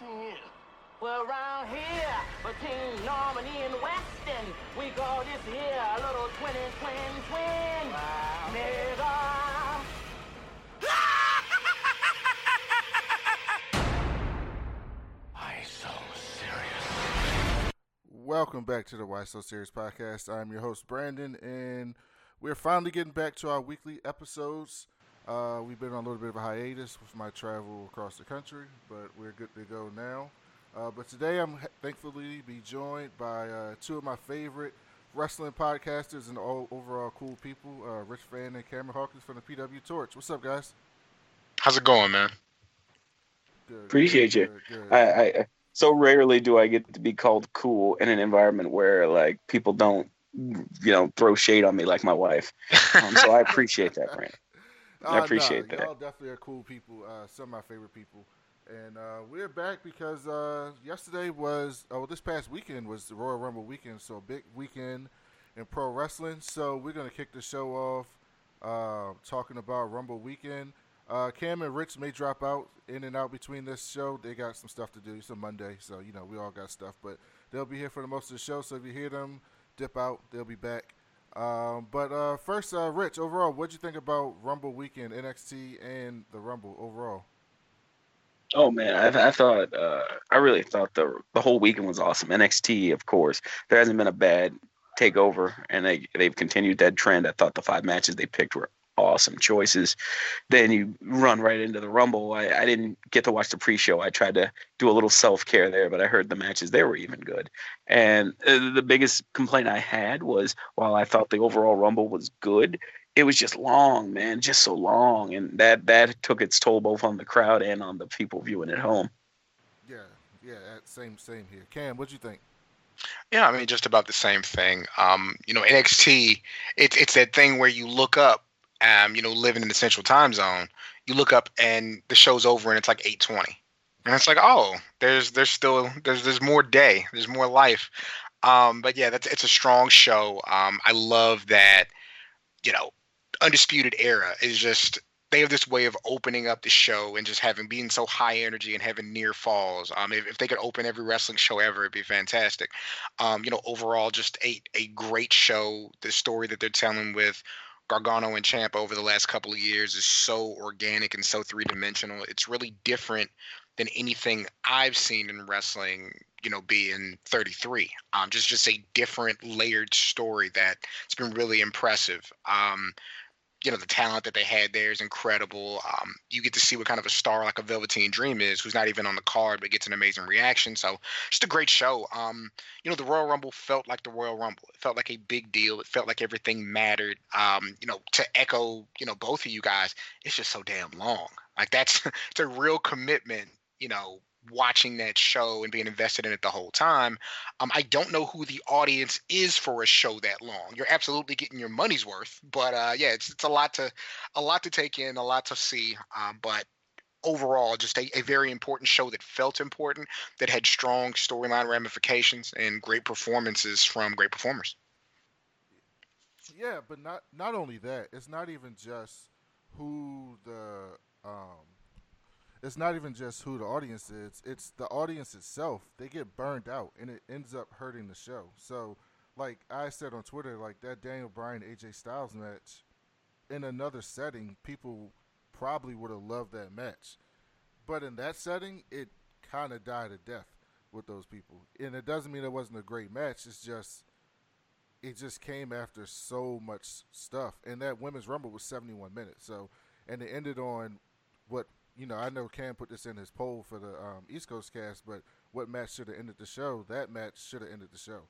sin, sin. Well, around here, between Normandy and Weston, we call this here a little twin and twin twin. Nigga. I so serious. Welcome back to the Why So Serious podcast. I'm your host Brandon, and we're finally getting back to our weekly episodes. Uh, we've been on a little bit of a hiatus with my travel across the country, but we're good to go now. Uh, but today, I'm ha- thankfully be joined by uh, two of my favorite wrestling podcasters and all overall cool people, uh, Rich Fann and Cameron Hawkins from the PW Torch. What's up, guys? How's it going, man? Good. Appreciate good, you. good, good. I, I so rarely do I get to be called cool in an environment where like people don't, you know, throw shade on me like my wife. Um, so I appreciate that, Brandon. I appreciate nah, that. Y'all definitely are cool people. Uh, some of my favorite people. And uh, we're back because uh, yesterday was, oh, this past weekend was the Royal Rumble weekend, so a big weekend in pro wrestling. So we're gonna kick the show off uh, talking about Rumble weekend. Uh, Cam and Rich may drop out in and out between this show. They got some stuff to do. It's a Monday, so you know we all got stuff, but they'll be here for the most of the show. So if you hear them dip out, they'll be back. Um, but uh, first, uh, Rich, overall, what'd you think about Rumble weekend, NXT, and the Rumble overall? Oh man, I, I thought uh, I really thought the the whole weekend was awesome. NXT, of course, there hasn't been a bad takeover, and they they've continued that trend. I thought the five matches they picked were awesome choices. Then you run right into the Rumble. I, I didn't get to watch the pre-show. I tried to do a little self-care there, but I heard the matches there were even good. And uh, the biggest complaint I had was while I thought the overall Rumble was good, it was just long, man, just so long, and that that took its toll both on the crowd and on the people viewing at home. Yeah, yeah, same same here. Cam, what'd you think? Yeah, I mean, just about the same thing. Um, you know, NXT, it's it's that thing where you look up, um, you know, living in the Central Time Zone, you look up and the show's over and it's like eight twenty, and it's like, oh, there's there's still there's there's more day, there's more life. Um, but yeah, that's it's a strong show. Um, I love that, you know, Undisputed Era is just they have this way of opening up the show and just having being so high energy and having near falls. Um, if, if they could open every wrestling show ever, it'd be fantastic. Um, you know, overall, just a a great show. The story that they're telling with Gargano and Champ over the last couple of years is so organic and so three dimensional. It's really different than anything I've seen in wrestling. You know, being 33, um, just just a different layered story that it's been really impressive. Um, you know the talent that they had there is incredible. Um, you get to see what kind of a star like a Velveteen Dream is, who's not even on the card but gets an amazing reaction. So just a great show. Um, you know the Royal Rumble felt like the Royal Rumble. It felt like a big deal. It felt like everything mattered. Um, you know to echo you know both of you guys, it's just so damn long. Like that's it's a real commitment. You know watching that show and being invested in it the whole time. Um, I don't know who the audience is for a show that long. You're absolutely getting your money's worth, but uh, yeah, it's it's a lot to a lot to take in, a lot to see. Um, but overall, just a, a very important show that felt important, that had strong storyline ramifications and great performances from great performers. Yeah, but not not only that. It's not even just who the um, it's not even just who the audience is. It's the audience itself. They get burned out, and it ends up hurting the show. So, like I said on Twitter, like that Daniel Bryan AJ Styles match, in another setting, people probably would have loved that match, but in that setting, it kind of died a death with those people. And it doesn't mean it wasn't a great match. It's just it just came after so much stuff. And that women's rumble was 71 minutes. So, and it ended on what you know. I know Cam put this in his poll for the um, East Coast cast, but what match should have ended the show? That match should have ended the show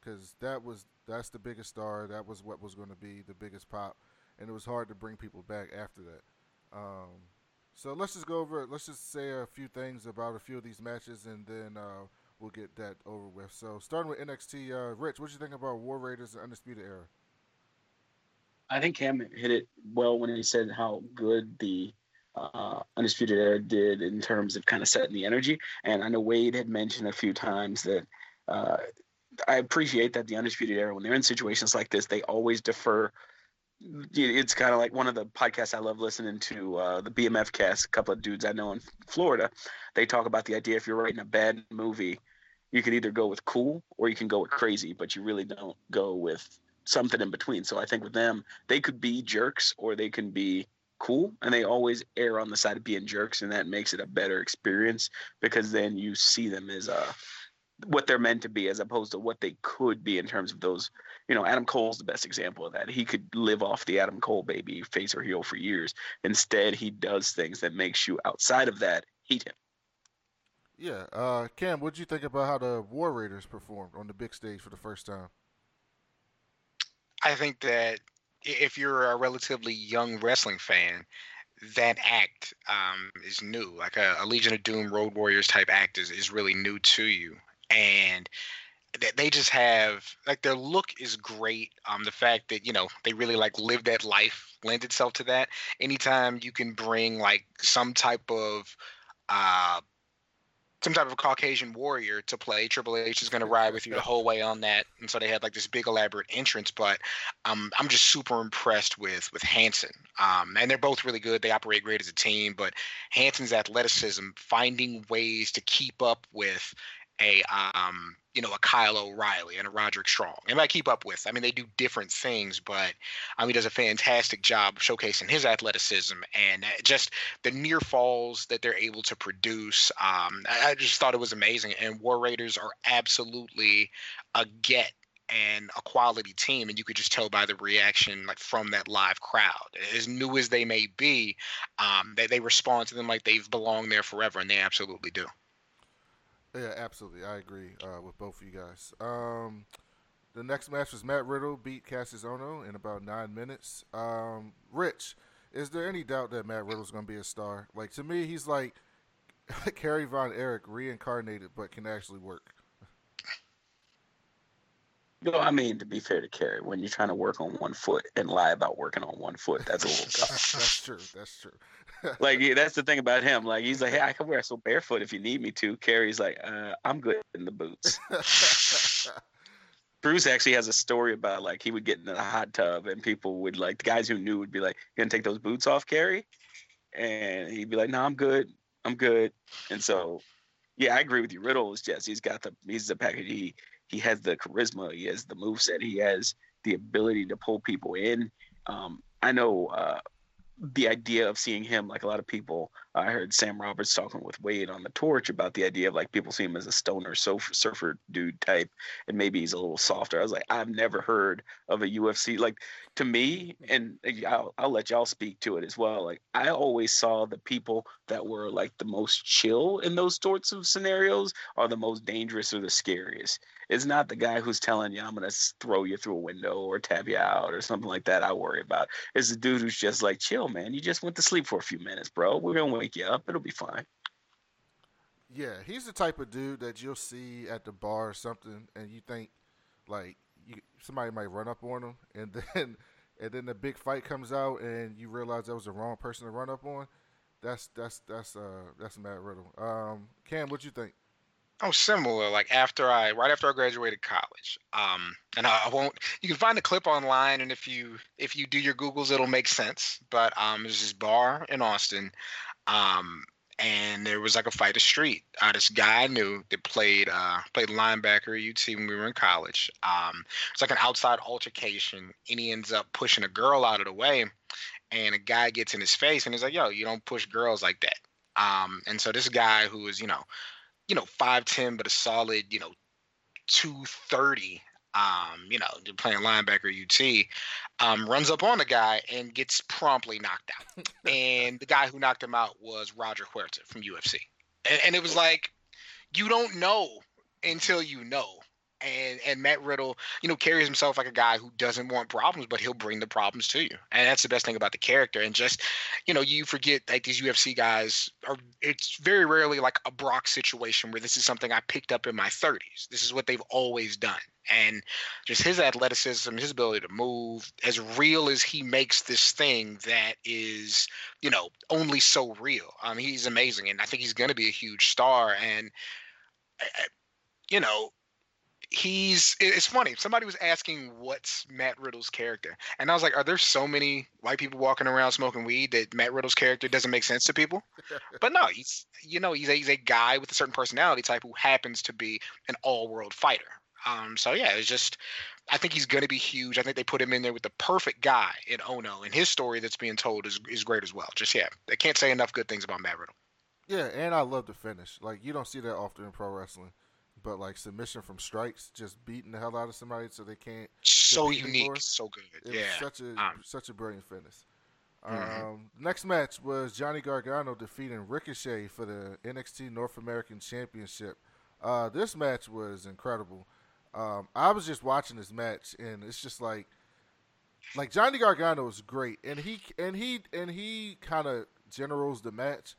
because that was that's the biggest star. That was what was going to be the biggest pop, and it was hard to bring people back after that. Um, so let's just go over. Let's just say a few things about a few of these matches, and then uh, we'll get that over with. So starting with NXT, uh, Rich, what do you think about War Raiders and Undisputed Era? I think Cam hit it well when he said how good the uh, Undisputed Era did in terms of kind of setting the energy. And I know Wade had mentioned a few times that uh, I appreciate that the Undisputed Era, when they're in situations like this, they always defer. It's kind of like one of the podcasts I love listening to, uh, the BMF cast. A couple of dudes I know in Florida, they talk about the idea if you're writing a bad movie, you can either go with cool or you can go with crazy, but you really don't go with something in between. So I think with them, they could be jerks or they can be cool and they always err on the side of being jerks and that makes it a better experience because then you see them as uh what they're meant to be as opposed to what they could be in terms of those you know adam cole's the best example of that. He could live off the adam cole baby face or heel for years. Instead he does things that makes you outside of that hate him. Yeah uh cam what do you think about how the war raiders performed on the big stage for the first time? I think that if you're a relatively young wrestling fan, that act um, is new. Like a, a, Legion of Doom, Road Warriors type act is, is really new to you. And they just have like their look is great. Um, the fact that you know they really like live that life lends itself to that. Anytime you can bring like some type of uh, some type of a Caucasian warrior to play. Triple H is going to ride with you the whole way on that, and so they had like this big elaborate entrance. But um, I'm just super impressed with with Hanson, um, and they're both really good. They operate great as a team, but Hanson's athleticism, finding ways to keep up with a um, you know, a Kyle O'Reilly and a Roderick Strong. And I keep up with. I mean, they do different things, but I mean, he does a fantastic job showcasing his athleticism and uh, just the near falls that they're able to produce. Um, I, I just thought it was amazing. And War Raiders are absolutely a get and a quality team and you could just tell by the reaction like from that live crowd as new as they may be um, they, they respond to them like they've belonged there forever and they absolutely do yeah, absolutely. I agree uh, with both of you guys. Um, the next match was Matt Riddle beat Kassius Ohno in about nine minutes. Um, Rich, is there any doubt that Matt Riddle's going to be a star? Like to me, he's like Kerry Von Erich reincarnated, but can actually work. No, I mean to be fair to Kerry, when you're trying to work on one foot and lie about working on one foot, that's a little tough. that's true. That's true like yeah, that's the thing about him. Like he's like, hey, I can wear so barefoot if you need me to. Kerry's like, uh, I'm good in the boots. Bruce actually has a story about like he would get in a hot tub and people would like the guys who knew would be like, "You gonna take those boots off, Kerry? And he'd be like, "No, I'm good. I'm good." And so, yeah, I agree with you. Riddle is just he's got the he's the package. He he has the charisma. He has the move set. He has the ability to pull people in. Um, I know uh, the idea of seeing him like a lot of people i heard sam roberts talking with wade on the torch about the idea of like people see him as a stoner surfer, surfer dude type and maybe he's a little softer i was like i've never heard of a ufc like to me and I'll, I'll let y'all speak to it as well like i always saw the people that were like the most chill in those sorts of scenarios are the most dangerous or the scariest it's not the guy who's telling you I'm gonna throw you through a window or tap you out or something like that. I worry about. It's the dude who's just like, chill, man. You just went to sleep for a few minutes, bro. We're gonna wake you up. It'll be fine. Yeah, he's the type of dude that you'll see at the bar or something, and you think like you, somebody might run up on him, and then and then the big fight comes out, and you realize that was the wrong person to run up on. That's that's that's uh that's Matt Riddle. Um, Cam, what you think? Oh, similar. Like after I, right after I graduated college, um, and I, I, won't. You can find the clip online, and if you if you do your googles, it'll make sense. But um, there's this bar in Austin, um, and there was like a fight of street. Uh, this guy I knew that played uh played linebacker at UT when we were in college. Um, it's like an outside altercation, and he ends up pushing a girl out of the way, and a guy gets in his face, and he's like, "Yo, you don't push girls like that." Um, and so this guy who was, you know you know, 5'10, but a solid, you know, 230, um, you know, playing linebacker UT, um, runs up on the guy and gets promptly knocked out. and the guy who knocked him out was Roger Huerta from UFC. And, and it was like, you don't know until you know. And and Matt Riddle, you know, carries himself like a guy who doesn't want problems, but he'll bring the problems to you, and that's the best thing about the character. And just, you know, you forget like these UFC guys are. It's very rarely like a Brock situation where this is something I picked up in my 30s. This is what they've always done, and just his athleticism, his ability to move, as real as he makes this thing that is, you know, only so real. Mean, he's amazing, and I think he's going to be a huge star. And, eh, eh, you know, he's it's funny somebody was asking what's matt riddle's character and i was like are there so many white people walking around smoking weed that matt riddle's character doesn't make sense to people? But no he's you know he's a, he's a guy with a certain personality type who happens to be an all-world fighter. Um so yeah it's just i think he's going to be huge. I think they put him in there with the perfect guy in Ohno and his story that's being told is, is great as well. Just yeah i can't say enough good things about matt riddle. Yeah and i love the finish. Like you don't see that often in pro wrestling but like submission from strikes, just beating the hell out of somebody so they can't. So unique, anymore. so good. It yeah, such a um, such a brilliant finish. Mm-hmm. Um, next match was Johnny Gargano defeating Ricochet for the NXT North American Championship. Uh, this match was incredible. Um, I was just watching this match, and it's just like, like Johnny Gargano is great, and he and he and he kind of generals the match.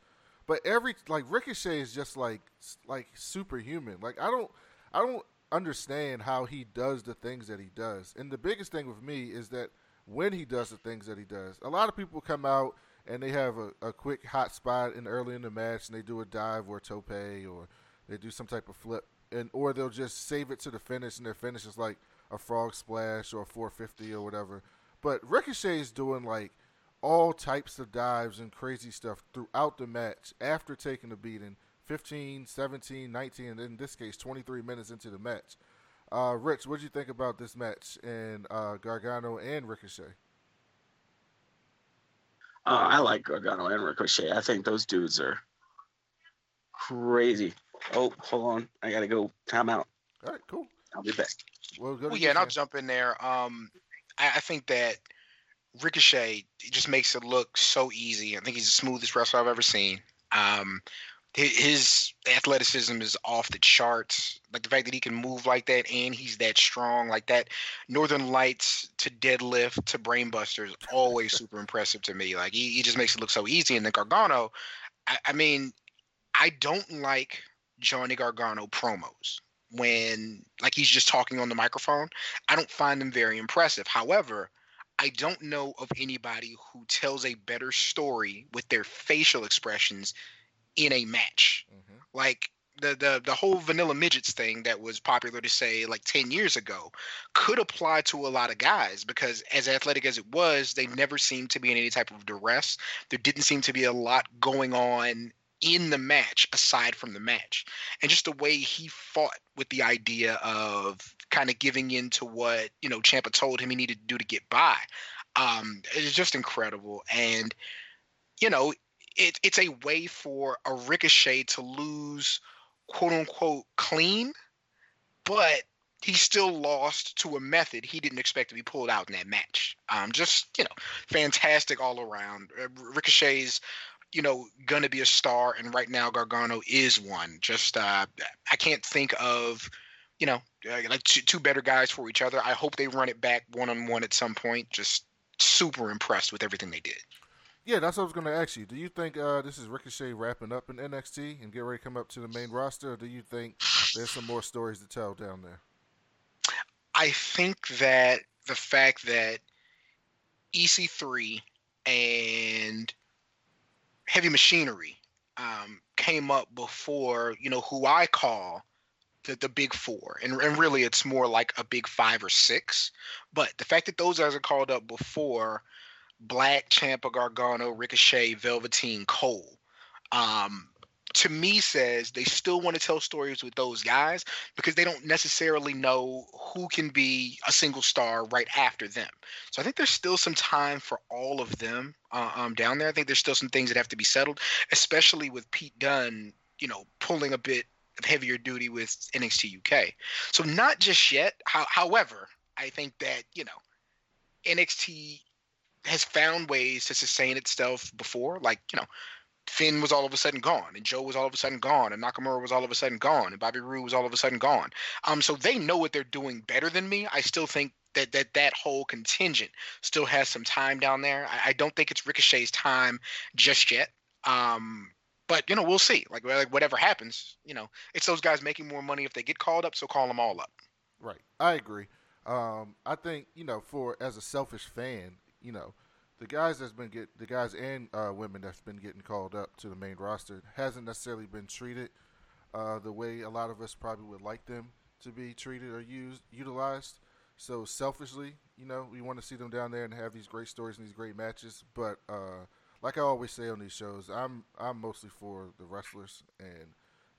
But every like Ricochet is just like like superhuman. Like I don't I don't understand how he does the things that he does. And the biggest thing with me is that when he does the things that he does, a lot of people come out and they have a, a quick hot spot in early in the match and they do a dive or a tope or they do some type of flip and or they'll just save it to the finish and their finish is like a frog splash or a 450 or whatever. But Ricochet is doing like all types of dives and crazy stuff throughout the match after taking a beating 15 17 19 and in this case 23 minutes into the match. Uh, rich what do you think about this match and uh, gargano and ricochet? Uh, i like gargano and ricochet. I think those dudes are crazy. Oh hold on. I gotta go time out. All right cool. I'll be back. Well, well yeah and i'll jump in there. Um, I, I think that Ricochet just makes it look so easy. I think he's the smoothest wrestler I've ever seen. Um, his athleticism is off the charts. Like the fact that he can move like that and he's that strong, like that Northern Lights to deadlift to brainbusters, always super impressive to me. Like he, he just makes it look so easy. And then Gargano, I, I mean, I don't like Johnny Gargano promos when like he's just talking on the microphone. I don't find them very impressive. However, I don't know of anybody who tells a better story with their facial expressions in a match. Mm-hmm. Like the, the the whole vanilla midgets thing that was popular to say like 10 years ago could apply to a lot of guys because as athletic as it was they never seemed to be in any type of duress there didn't seem to be a lot going on in the match aside from the match and just the way he fought with the idea of kind of giving in to what you know Ciampa told him he needed to do to get by. Um, it's just incredible, and you know it, it's a way for a Ricochet to lose quote unquote clean, but he still lost to a method he didn't expect to be pulled out in that match. Um, just you know, fantastic all around. Uh, Ricochet's you know gonna be a star, and right now Gargano is one. Just uh, I can't think of you know, uh, like two, two better guys for each other. I hope they run it back one on one at some point. Just super impressed with everything they did. Yeah, that's what I was going to ask you. Do you think uh, this is Ricochet wrapping up in NXT and get ready to come up to the main roster, or do you think there's some more stories to tell down there? I think that the fact that EC3 and Heavy Machinery um, came up before, you know, who I call the, the big four. And, and really it's more like a big five or six. But the fact that those guys are called up before black Ciampa, gargano ricochet velveteen cole um, to me says they still want to tell stories with those guys because they don't necessarily know who can be a single star right after them. So I think there's still some time for all of them uh, um, down there. I think there's still some things that have to be settled, especially with Pete Dunne, you know, pulling a bit of heavier duty with NXT UK. So not just yet. How, however, I think that you know NXT has found ways to sustain itself before. Like you know, Finn was all of a sudden gone, and Joe was all of a sudden gone, and Nakamura was all of a sudden gone, and Bobby Roode was all of a sudden gone. Um, so they know what they're doing better than me. I still think that that that whole contingent still has some time down there. I, I don't think it's Ricochet's time just yet. Um, but you know, we'll see. Like, like whatever happens, you know, it's those guys making more money if they get called up. So call them all up. Right. I agree. Um, I think you know, for as a selfish fan, you know, the guys that's been get the guys and uh, women that's been getting called up to the main roster hasn't necessarily been treated uh, the way a lot of us probably would like them to be treated or used utilized. So selfishly, you know, we want to see them down there and have these great stories and these great matches. But uh, like I always say on these shows, I'm I'm mostly for the wrestlers and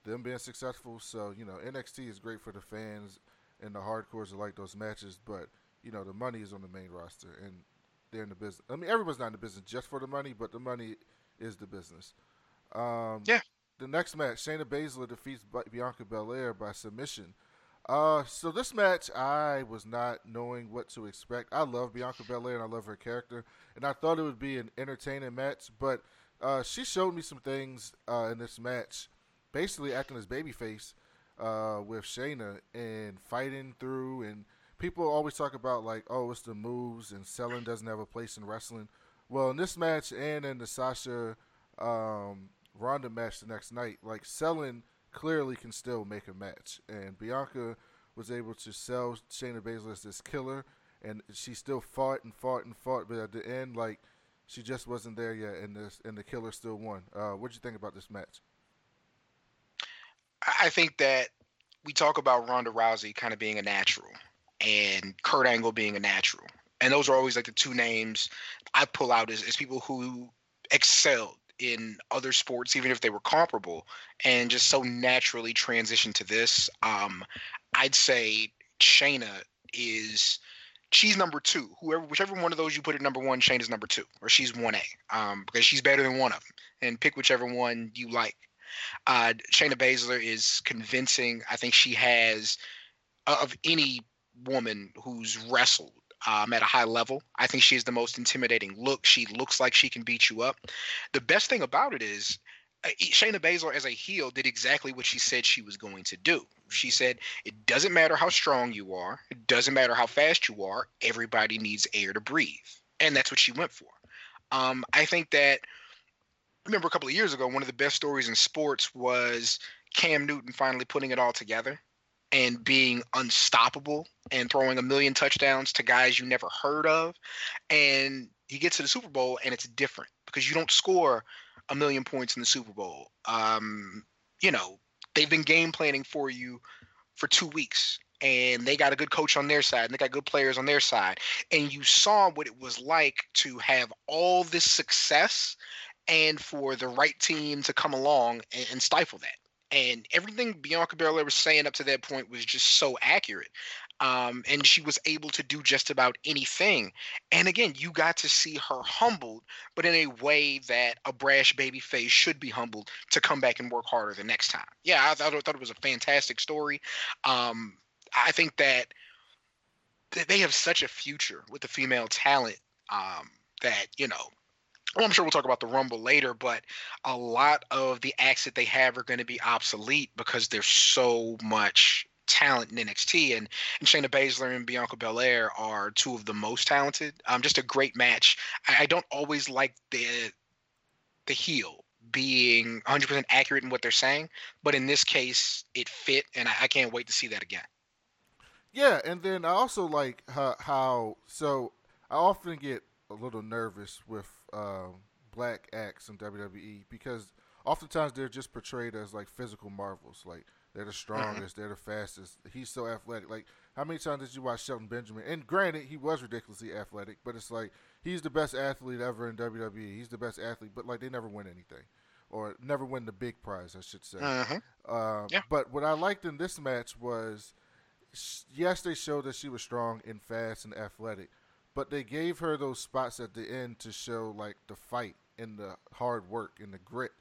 them being successful. So you know, NXT is great for the fans and the hardcores that like those matches, but you know, the money is on the main roster and they're in the business. I mean, everyone's not in the business just for the money, but the money is the business. Um, yeah. The next match, Shayna Baszler defeats Bianca Belair by submission. Uh, so this match, I was not knowing what to expect. I love Bianca Belair and I love her character, and I thought it would be an entertaining match. But uh, she showed me some things uh, in this match, basically acting as babyface uh, with Shayna and fighting through and people always talk about like, oh, it's the moves and selling doesn't have a place in wrestling. Well, in this match and in the Sasha um, Ronda match the next night, like selling clearly can still make a match, and Bianca was able to sell Shayna Baszler as this killer, and she still fought and fought and fought, but at the end, like she just wasn't there yet, and this and the killer still won. Uh, what do you think about this match? I think that we talk about Ronda Rousey kind of being a natural, and Kurt Angle being a natural. And those are always like the two names I pull out as, as people who excelled in other sports, even if they were comparable, and just so naturally transitioned to this. Um, I'd say Shayna is she's number two. Whoever, whichever one of those you put at number one, Shayna's number two, or she's one A, um, because she's better than one of them. And pick whichever one you like. Uh, Shayna Baszler is convincing. I think she has of any woman who's wrestled um, at a high level. I think she has the most intimidating look. She looks like she can beat you up. The best thing about it is uh, Shayna Baszler as a heel did exactly what she said she was going to do. She said, It doesn't matter how strong you are, it doesn't matter how fast you are, everybody needs air to breathe. And that's what she went for. Um, I think that, remember a couple of years ago, one of the best stories in sports was Cam Newton finally putting it all together and being unstoppable and throwing a million touchdowns to guys you never heard of. And he gets to the Super Bowl and it's different because you don't score a million points in the Super Bowl. Um, you know, they've been game planning for you for two weeks and they got a good coach on their side and they got good players on their side. And you saw what it was like to have all this success and for the right team to come along and, and stifle that and everything Bianca Belair was saying up to that point was just so accurate. Um, and she was able to do just about anything. And again, you got to see her humbled, but in a way that a brash baby face should be humbled to come back and work harder the next time. Yeah, I thought, I thought it was a fantastic story. Um, I think that they have such a future with the female talent um, that you know well, I'm sure we'll talk about the Rumble later, but a lot of the acts that they have are going to be obsolete because there's so much talent in NXT, and, and Shayna Baszler and Bianca Belair are two of the most talented. Um, just a great match. I, I don't always like the the heel being 100% accurate in what they're saying, but in this case, it fit, and I, I can't wait to see that again. Yeah, and then I also like how, how so I often get a little nervous with um, black acts in WWE because oftentimes they're just portrayed as like physical marvels. Like they're the strongest, they're the fastest. He's so athletic. Like how many times did you watch Shelton Benjamin? And granted, he was ridiculously athletic, but it's like he's the best athlete ever in WWE. He's the best athlete, but like they never win anything. Or never win the big prize, I should say. Uh-huh. Um, yeah. But what I liked in this match was, yes, they showed that she was strong and fast and athletic, but they gave her those spots at the end to show like the fight and the hard work and the grit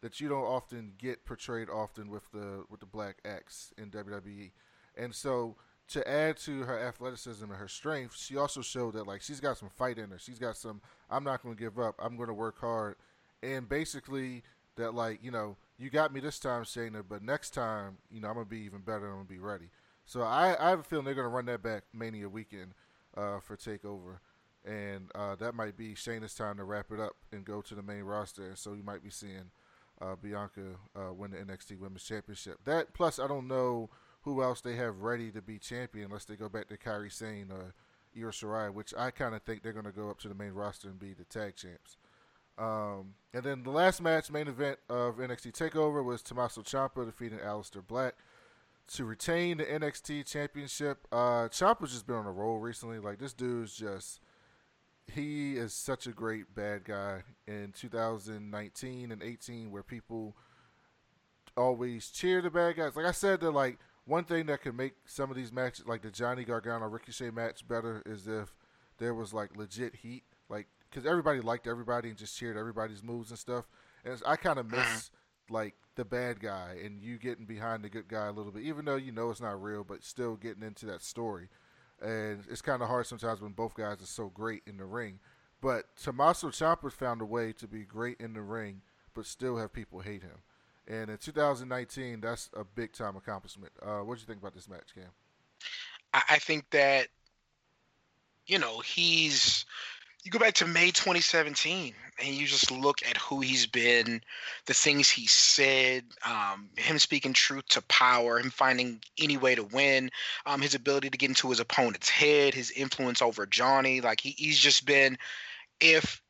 that you don't often get portrayed often with the with the black X in WWE. And so to add to her athleticism and her strength, she also showed that like she's got some fight in her. She's got some I'm not going to give up. I'm going to work hard and basically that like you know you got me this time, Shayna, but next time you know I'm gonna be even better. I'm gonna be ready. So I, I have a feeling they're gonna run that back Mania weekend uh, for Takeover, and uh, that might be Shayna's time to wrap it up and go to the main roster. So you might be seeing uh, Bianca uh, win the NXT Women's Championship. That plus I don't know who else they have ready to be champion unless they go back to Kairi Sane or Io Shirai, which I kind of think they're going to go up to the main roster and be the tag champs. Um, and then the last match, main event of NXT Takeover, was Tommaso Ciampa defeating Aleister Black to retain the NXT Championship. Uh, Ciampa's just been on a roll recently. Like this dude's just he is such a great bad guy in 2019 and 18, where people always cheer the bad guys. Like I said, that like one thing that could make some of these matches, like the Johnny Gargano Ricochet match, better is if there was like legit heat, like because everybody liked everybody and just cheered everybody's moves and stuff. And I kind of miss like the bad guy and you getting behind the good guy a little bit, even though you know it's not real, but still getting into that story. And it's kind of hard sometimes when both guys are so great in the ring. But Tommaso Ciampa found a way to be great in the ring, but still have people hate him. And in 2019, that's a big time accomplishment. Uh, what do you think about this match, Cam? I think that you know he's you go back to May 2017 and you just look at who he's been, the things he said, um, him speaking truth to power, him finding any way to win, um, his ability to get into his opponent's head, his influence over Johnny. Like he, he's just been, if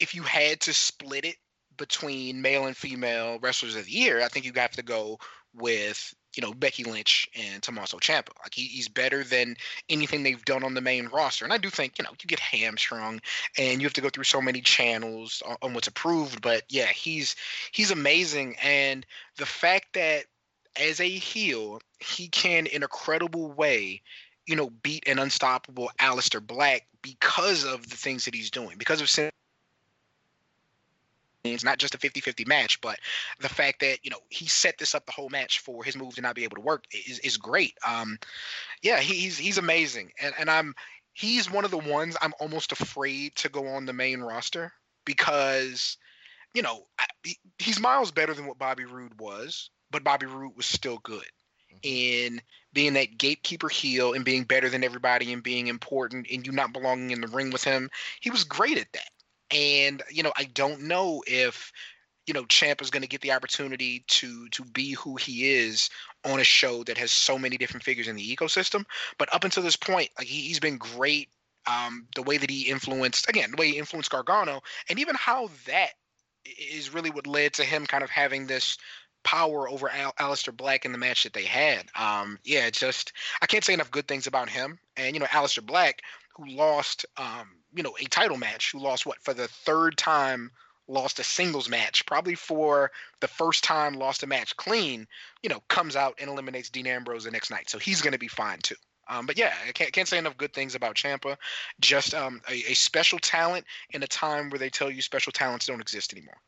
if you had to split it between male and female wrestlers of the year, I think you have to go with you know Becky Lynch and Tommaso Ciampa. Like he, he's better than anything they've done on the main roster. And I do think you know you get hamstrung and you have to go through so many channels on, on what's approved. But yeah, he's he's amazing. And the fact that as a heel, he can in a credible way you know, beat an unstoppable Aleister Black because of the things that he's doing, because of it's not just a 50-50 match, but the fact that you know he set this up the whole match for his move to not be able to work is, is great. Um, yeah, he's he's amazing, and and I'm he's one of the ones I'm almost afraid to go on the main roster because you know he's miles better than what Bobby Roode was, but Bobby Roode was still good mm-hmm. in being that gatekeeper heel and being better than everybody and being important and you not belonging in the ring with him. He was great at that. And you know, I don't know if you know Champ is going to get the opportunity to to be who he is on a show that has so many different figures in the ecosystem. But up until this point, like he, he's been great. Um, the way that he influenced again, the way he influenced Gargano, and even how that is really what led to him kind of having this power over Al- Aleister Black in the match that they had. Um, yeah, just I can't say enough good things about him. And you know, Aleister Black, who lost um, you know, a title match, who lost what for the third time, lost a singles match, probably for the first time lost a match clean, you know, comes out and eliminates Dean Ambrose the next night. So he's going to be fine too. Um, but yeah, I can't, can't say enough good things about Ciampa. Just um, a, a special talent in a time where they tell you special talents don't exist anymore.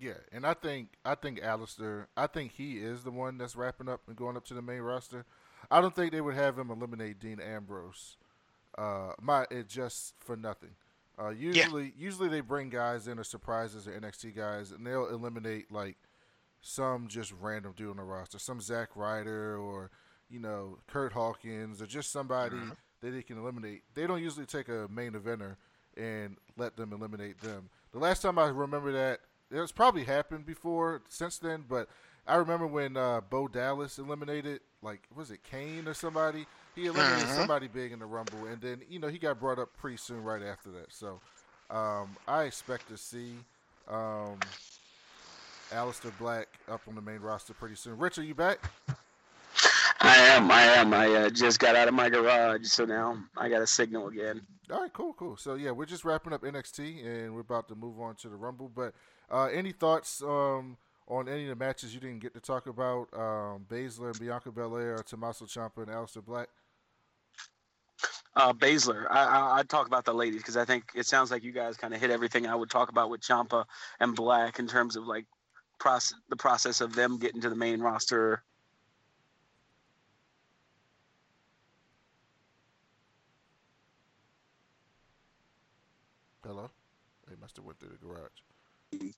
Yeah, and I think I think Aleister, I think he is the one that's wrapping up and going up to the main roster. I don't think they would have him eliminate Dean Ambrose uh, my it just for nothing. Uh, usually, yeah. usually they bring guys in as surprises or NXT guys, and they'll eliminate like some just random dude on the roster, some Zack Ryder or you know Kurt Hawkins or just somebody mm-hmm. that they can eliminate. They don't usually take a main eventer and let them eliminate them. The last time I remember that, it's probably happened before since then, but I remember when uh, Bo Dallas eliminated like was it Kane or somebody he eliminated uh-huh. somebody big in the Rumble, and then you know he got brought up pretty soon right after that. So um, I expect to see um, Aleister Black up on the main roster pretty soon. Rich, are you back? I am. I am. I uh, just got out of my garage, so now I got a signal again. All right, cool, cool. So yeah, we're just wrapping up NXT, and we're about to move on to the Rumble. But uh, any thoughts um, on any of the matches you didn't get to talk about? Um, Baszler and Bianca Belair, or Tommaso Ciampa and Aleister Black? Uh, Baszler, I, I, would talk about the ladies because I think it sounds like you guys kind of hit everything I would talk about with Ciampa and Black in terms of like process, the process of them getting to the main roster. Hello, they must have went through the garage.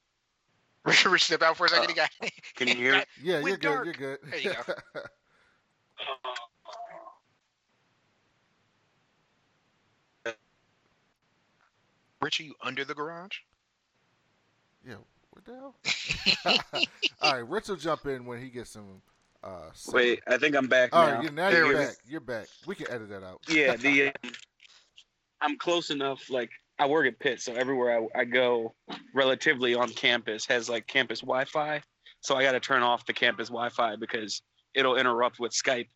Rich, Rich, step out for a second. Uh, he got. Can you hear? Me? Yeah, you're Went good. You're good. There you go. Rich, are you under the garage? yeah, what the hell? All right, Rich will jump in when he gets some. Uh, some- Wait, I think I'm back All now. right, yeah, now There you're we back. You're back. We can edit that out. yeah, the um, I'm close enough. Like I work at Pitt, so everywhere I, I go, relatively on campus has like campus Wi-Fi. So I got to turn off the campus Wi-Fi because it'll interrupt with Skype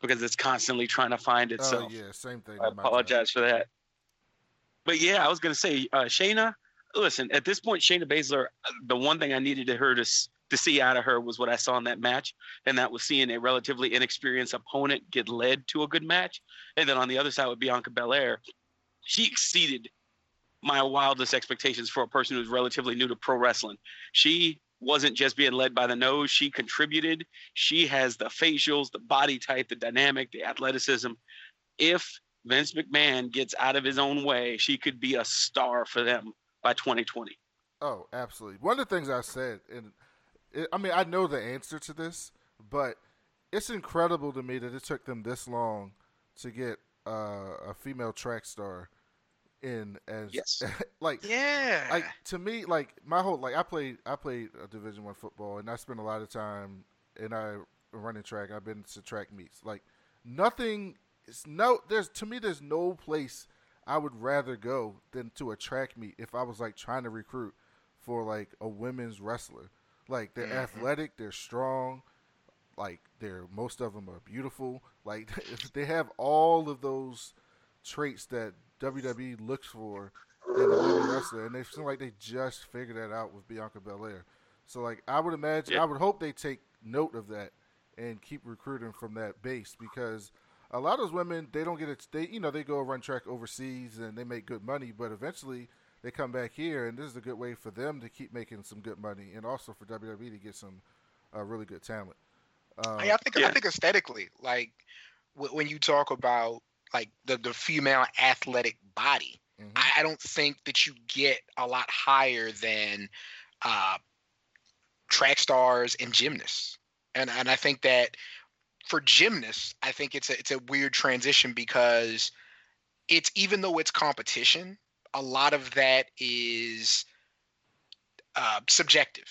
because it's constantly trying to find itself. Oh itself. yeah, same thing. I on time. apologize for that. But yeah, I was gonna say, uh, Shayna. Listen, at this point, Shayna Baszler, the one thing I needed to her to to see out of her was what I saw in that match, and that was seeing a relatively inexperienced opponent get led to a good match. And then on the other side with Bianca Belair, she exceeded my wildest expectations for a person who's relatively new to pro wrestling. She wasn't just being led by the nose; she contributed. She has the facials, the body type, the dynamic, the athleticism. If Vince McMahon gets out of his own way, she could be a star for them by 2020. Oh, absolutely. One of the things I said, and it, I mean, I know the answer to this, but it's incredible to me that it took them this long to get uh, a female track star in as Yes. like Yeah. like to me like my whole like I played I played a Division One football and I spent a lot of time and I running track. I've been to track meets. Like nothing is no there's to me there's no place I would rather go than to a track meet if I was like trying to recruit for like a women's wrestler. Like they're mm-hmm. athletic, they're strong, like they're most of them are beautiful. Like they have all of those traits that WWE looks for in a women wrestler, and they seem like they just figured that out with Bianca Belair. So like I would imagine, Yeah. I would hope they take note of that and keep recruiting from that base because a lot of those women they don't get it. They you know they go run track overseas and they make good money, but eventually they come back here, and this is a good way for them to keep making some good money, and also for WWE to get some uh, really good talent. Um, Hey, I think I think aesthetically, like w- when you talk about like the the female athletic body, mhm. I, I don't think that you get a lot higher than uh, track stars and gymnasts, and and I think that for gymnasts, I think it's a it's a weird transition because it's even though it's competition, a lot of that is uh, subjective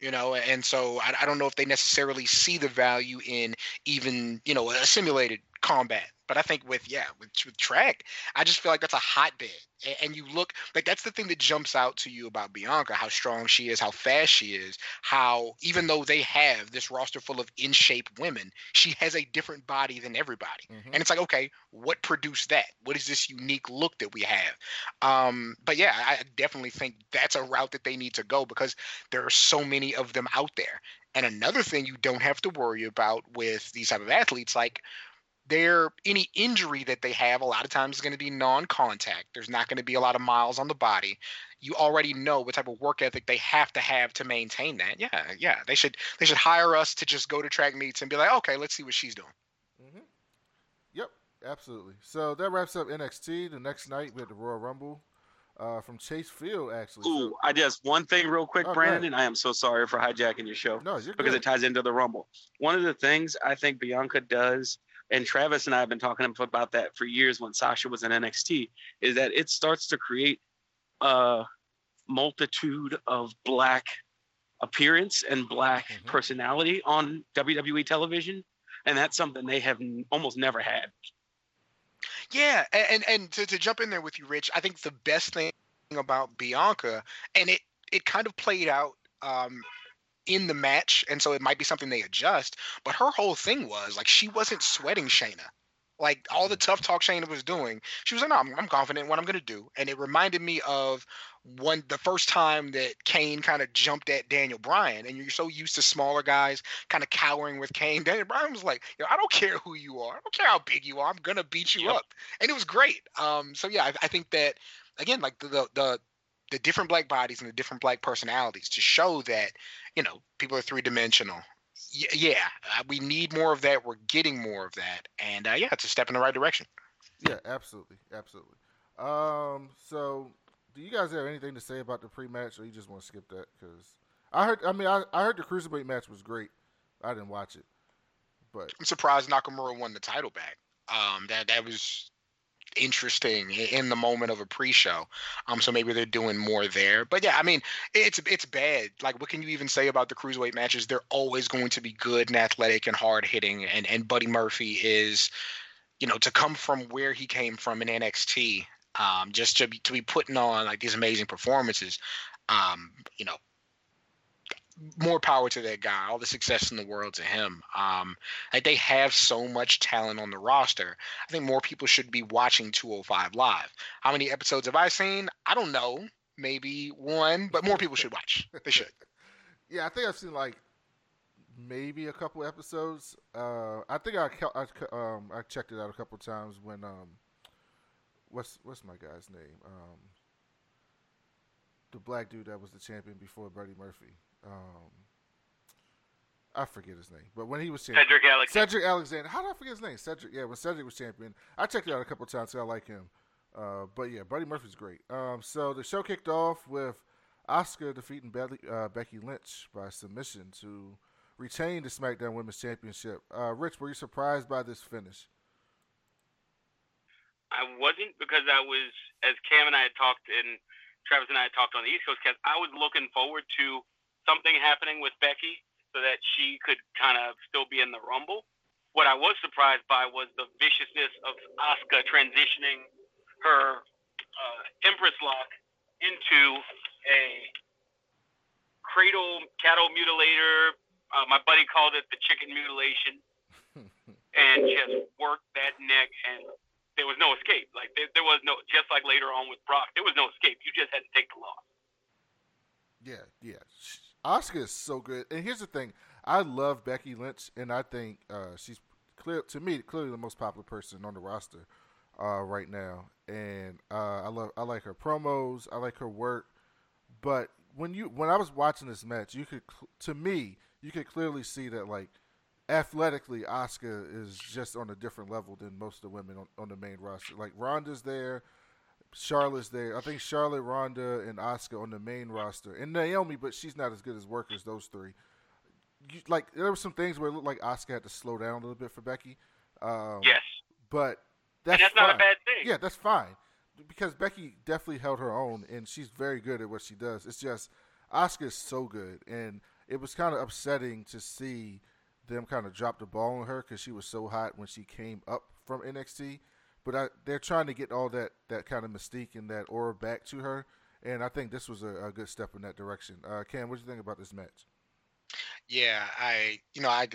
you know and so I, I don't know if they necessarily see the value in even you know a simulated combat but i think with yeah with, with track i just feel like that's a hotbed and, and you look like that's the thing that jumps out to you about bianca how strong she is how fast she is how even though they have this roster full of in shape women she has a different body than everybody. Mhm. and it's like okay what produced that? What is this unique look that we have? Um but yeah i definitely think that's a route that they need to go because there are so many of them out there. And another thing you don't have to worry about with these type of athletes like their any injury that they have a lot of times is going to be non-contact there's not going to be a lot of miles on the body you already know what type of work ethic they have to have to maintain that yeah yeah they should they should hire us to just go to track meets and be like okay let's see what she's doing hmm Yep, absolutely. So that wraps up NXT. The next night we had the Royal Rumble uh, from Chase Field, actually. Ooh, So, I just one thing real quick, Oh. Brandon. I am so sorry for hijacking your show no, you're because good. it ties into the Rumble. One of the things I think Bianca does, and Travis and I have been talking about that for years when Sasha was in NXT, is that it starts to create a multitude of black appearance and black Mhm. personality on WWE television. And that's something they have almost never had. Yeah, and and to, to jump in there with you, Rich, I think the best thing about Bianca, and it it kind of played out um, in the match, and so it might be something they adjust. But her whole thing was like she wasn't sweating Shayna. Like all the tough talk Shayna was doing, she was like, "No, I'm, I'm confident in what I'm going to do." And it reminded me of one the first time that Kane kind of jumped at Daniel Bryan, and you're so used to smaller guys kind of cowering with Kane. Daniel Bryan was like, "Yo, I don't care who you are. I don't care how big you are. I'm gonna beat you Yep. up." And it was great. Um, so yeah, I, I think that again, like the, the the the different black bodies and the different black personalities to show that you know people are three dimensional. Y- yeah, uh, we need more of that. We're getting more of that, and uh, yeah, it's a step in the right direction. Yeah, absolutely, absolutely. Um, so do you guys have anything to say about the pre-match, or you just want to skip that? Because I heard, I mean, I, I heard the cruiserweight match was great. I didn't watch it, but I'm surprised Nakamura won the title back. Um, that that was interesting in the moment of a pre-show. Um, so maybe they're doing more there. But yeah, I mean, it's it's bad. Like, what can you even say about the cruiserweight matches? They're always going to be good and athletic and hard hitting. And and Buddy Murphy is, you know, to come from where he came from in NXT, um, just to be to be putting on like these amazing performances. Um, you know, more power to that guy. All the success in the world to him. Um, like they have so much talent on the roster. I think more people should be watching 205 live. How many episodes have I seen? I don't know. Maybe one, but more people should watch. They should. yeah, I think I've seen like maybe a couple episodes. Uh, I think I, I um I checked it out a couple times when um what's what's my guy's name um the black dude that was the champion before Buddy Murphy um, I forget his name, but when he was champion, Cedric Alexander. Cedric Alexander. How did I forget his name? Cedric. Yeah, when Cedric was champion, I checked it out a couple times. So I like him. Uh, but yeah, Buddy Murphy's great. Um, so the show kicked off with Asuka defeating Becky, uh, Becky Lynch by submission to retain the SmackDown Women's Championship. Uh, Rich, were you surprised by this finish? I wasn't because I was, as Cam and I had talked and Travis and I had talked on the East Coast cast, I was looking forward to something happening with Becky so that she could kind of still be in the Rumble. What I was surprised by was the viciousness of Asuka transitioning her uh, Empress lock into a cradle cattle mutilator. Uh, my buddy called it the chicken mutilation, and just worked that neck, and there was no escape. Like there, there was no, just like later on with Brock, there was no escape. You just had to take the loss. Yeah, yeah. Asuka is so good. And here's the thing: I love Becky Lynch, and I think uh, she's clear to me clearly the most popular person on the roster uh, right now. And uh, I love I like her promos. I like her work. But when you when I was watching this match, you could to me you could clearly see that like athletically, Asuka is just on a different level than most of the women on, on the main roster. Like Ronda's there, Charlotte's there. I think Charlotte, Ronda, and Asuka on the main roster, and Naomi, but she's not as good as workers. Those three. You, like there were some things where it looked like Asuka had to slow down a little bit for Becky. Um, yes. But that's, that's fine. not a bad thing. Yeah, that's fine because Becky definitely held her own, and she's very good at what she does. It's just Asuka is so good, and it was kind of upsetting to see them kind of drop the ball on her because she was so hot when she came up from NXT but I, they're trying to get all that, that kind of mystique and that aura back to her. And I think this was a, a good step in that direction. Uh, Cam, what do you think about this match? Yeah, I, you know, I,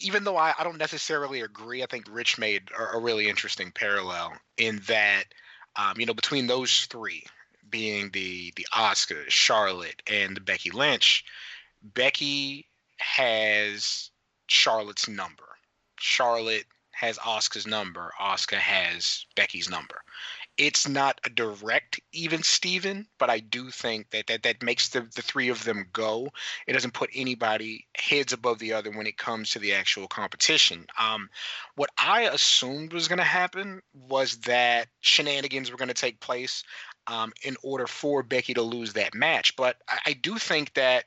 even though I, I don't necessarily agree, I think Rich made a, a really interesting parallel in that, um, you know, between those three, being the the Asuka, Charlotte, and Becky Lynch, Becky has Charlotte's number. Charlotte has Asuka's number. Asuka has Becky's number. It's not a direct even Steven, but I do think that that, that makes the, the three of them go. It doesn't put anybody heads above the other when it comes to the actual competition. Um, what I assumed was going to happen was that shenanigans were going to take place um, in order for Becky to lose that match. But I, I do think that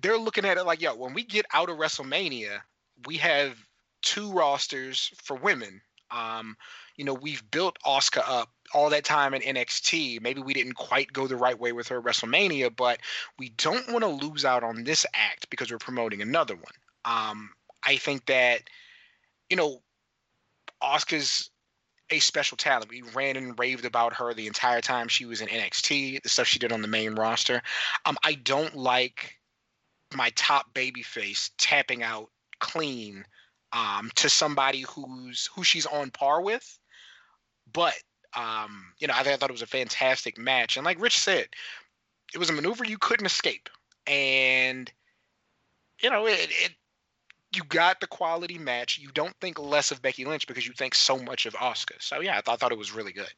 they're looking at it like, yo, when we get out of WrestleMania, we have two rosters for women. Um, you know, we've built Asuka up all that time in NXT. Maybe we didn't quite go the right way with her WrestleMania, but we don't want to lose out on this act because we're promoting another one. Um, I think that, you know, Asuka's a special talent. We ran and raved about her the entire time she was in NXT, the stuff she did on the main roster. Um, I don't like my top babyface tapping out clean um, to somebody who's who she's on par with. But um, you know, I, I thought it was a fantastic match, and like Rich said, it was a maneuver you couldn't escape, and you know, it, it you got the quality match. You don't think less of Becky Lynch because you think so much of Asuka. So yeah, I thought, I thought it was really good.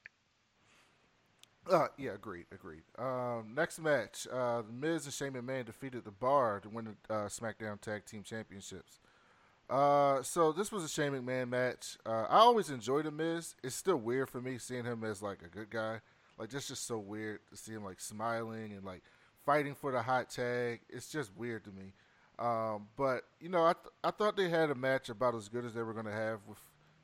Uh, yeah, agreed, agreed. Um, next match, uh, Miz and Shane McMahon defeated the Bar to win the uh, SmackDown Tag Team Championships. Uh, so this was a Shane McMahon match. Uh, I always enjoyed the Miz. It's still weird for me seeing him as like a good guy. Like that's just so weird to see him like smiling and like fighting for the hot tag. It's just weird to me. Um, but you know, I th- I thought they had a match about as good as they were to have with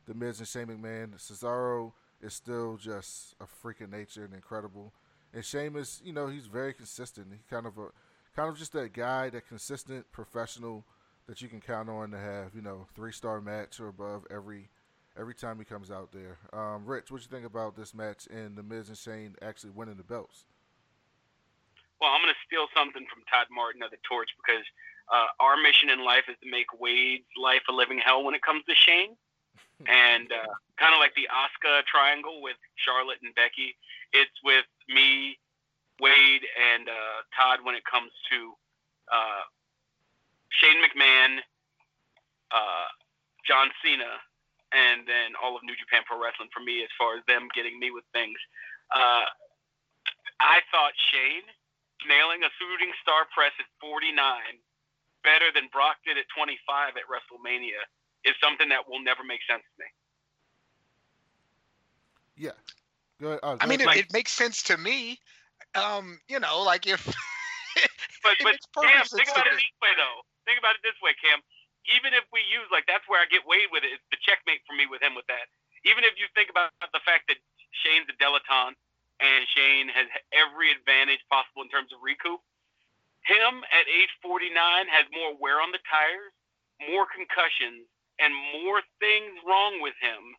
the Miz and Shane McMahon. Cesaro is still just a freak of nature and incredible. And Sheamus, you know, he's very consistent. He kind of a kind of just that guy, that consistent professional that you can count on to have, you know, three star match or above every every time he comes out there. Um, Rich, what you think about this match and the Miz and Shane actually winning the belts? Well, I'm going to steal something from Todd Martin of the Torch because uh, our mission in life is to make Wade's life a living hell when it comes to Shane. and uh, kind of like the Asuka triangle with Charlotte and Becky, it's with me, Wade, and uh, Todd when it comes to uh, Shane McMahon, uh, John Cena, and then all of New Japan Pro Wrestling for me as far as them getting me with things. Uh, I thought Shane nailing a shooting star press at 49 better than Brock did at 25 at WrestleMania is something that will never make sense to me. Yeah. Good. Uh, I mean, it, it, makes sense to me. Um, you know, like if. but but Cam, think about it this way though. Think about it this way, Cam. Even if we use like that's where I get Wade with it. It's the checkmate for me with him with that. Even if you think about the fact that Shane's a dilettante and Shane has every advantage possible in terms of recoup. Him at age 49 has more wear on the tires, more concussions, and more things wrong with him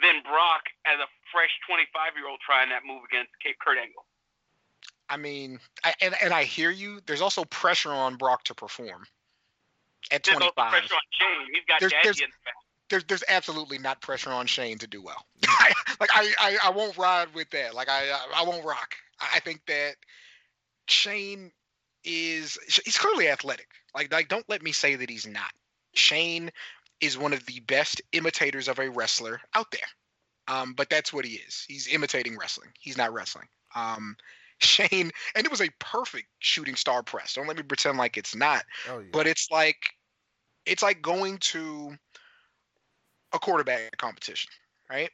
than Brock as a fresh 25 year old trying that move against Kurt Angle. I mean, I, and and I hear you. There's also pressure on Brock to perform at 25. There's pressure on Shane. He's got there's, there's, in the there's there's absolutely not pressure on Shane to do well. like I, I I won't ride with that. Like I I won't rock. I think that Shane is he's clearly athletic. Like like don't let me say that he's not. Shane is one of the best imitators of a wrestler out there. Um, but that's what he is. He's imitating wrestling. He's not wrestling. Um, Shane, and it was a perfect shooting star press. Don't let me pretend like it's not. Oh, yeah. But it's like it's like going to a quarterback competition, right?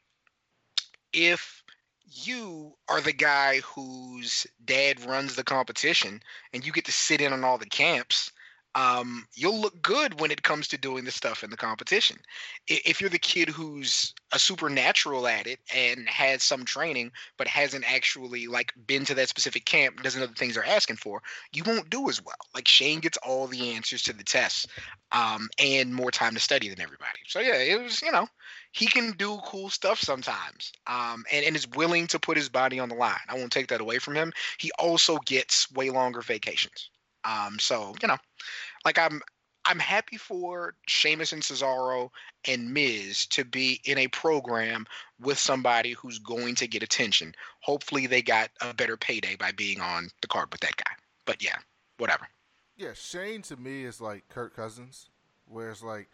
If you are the guy whose dad runs the competition and you get to sit in on all the camps, um, you'll look good when it comes to doing the stuff in the competition. If you're the kid who's a supernatural at it and has some training but hasn't actually like been to that specific camp, doesn't know the things they're asking for, you won't do as well. Like Shane gets all the answers to the tests um, and more time to study than everybody. So yeah, it was you know he can do cool stuff sometimes um, and, and is willing to put his body on the line. I won't take that away from him. He also gets way longer vacations. Um, so you know, like I'm I'm happy for Sheamus and Cesaro and Miz to be in a program with somebody who's going to get attention. Hopefully, they got a better payday by being on the card with that guy. But yeah, whatever. Yeah, Shane to me is like Kirk Cousins, where it's like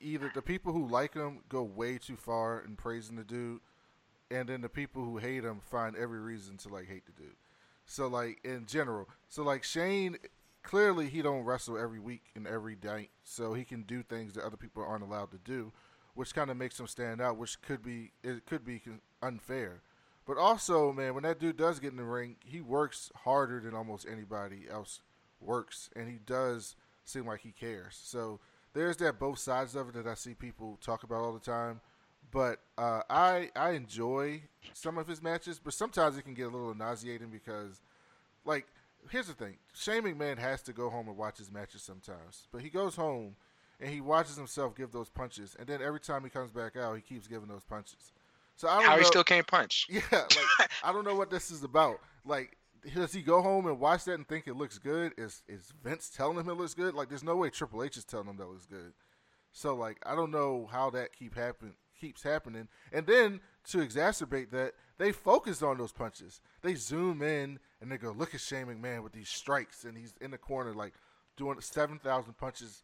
either the people who like him go way too far in praising the dude, and then the people who hate him find every reason to like hate the dude. So like in general, so like Shane clearly he don't wrestle every week and every day, so he can do things that other people aren't allowed to do, which kind of makes him stand out. Which could be it could be unfair, but also man, when that dude does get in the ring, he works harder than almost anybody else works, and he does seem like he cares. So there's that both sides of it that I see people talk about all the time. But uh, I I enjoy some of his matches, but sometimes it can get a little nauseating because, like, here's the thing: Shane McMahon has to go home and watch his matches sometimes. But he goes home and he watches himself give those punches, and then every time he comes back out, he keeps giving those punches. So I don't how know, he still can't punch. Yeah, like I don't know what this is about. Like, does he go home and watch that and think it looks good? Is is Vince telling him it looks good? Like, there's no way Triple H is telling him that looks good. So like, I don't know how that keep happen keeps happening. And then to exacerbate that, they focus on those punches. They zoom in and they go, look at Shane McMahon with these strikes, and he's in the corner like doing seven thousand punches.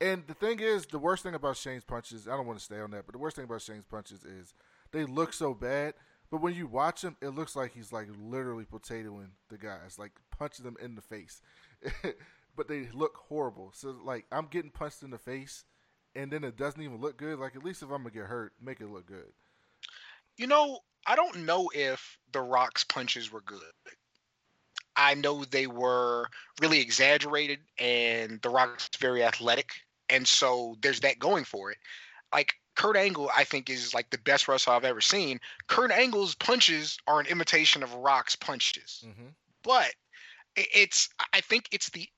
And the thing is, the worst thing about Shane's punches, I don't want to stay on that, but the worst thing about Shane's punches is they look so bad. But when you watch him, it looks like he's like literally potatoing the guys, like punching them in the face. but they look horrible. So like I'm getting punched in the face, and then it doesn't even look good. Like at least if I'm gonna get hurt, make it look good. You know, I don't know if The Rock's punches were good. I know they were really exaggerated, and The Rock's very athletic, and so there's that going for it. Like Kurt Angle, I think is like the best wrestler I've ever seen. Kurt Angle's punches are an imitation of Rock's punches, Mm-hmm. but it's I think it's the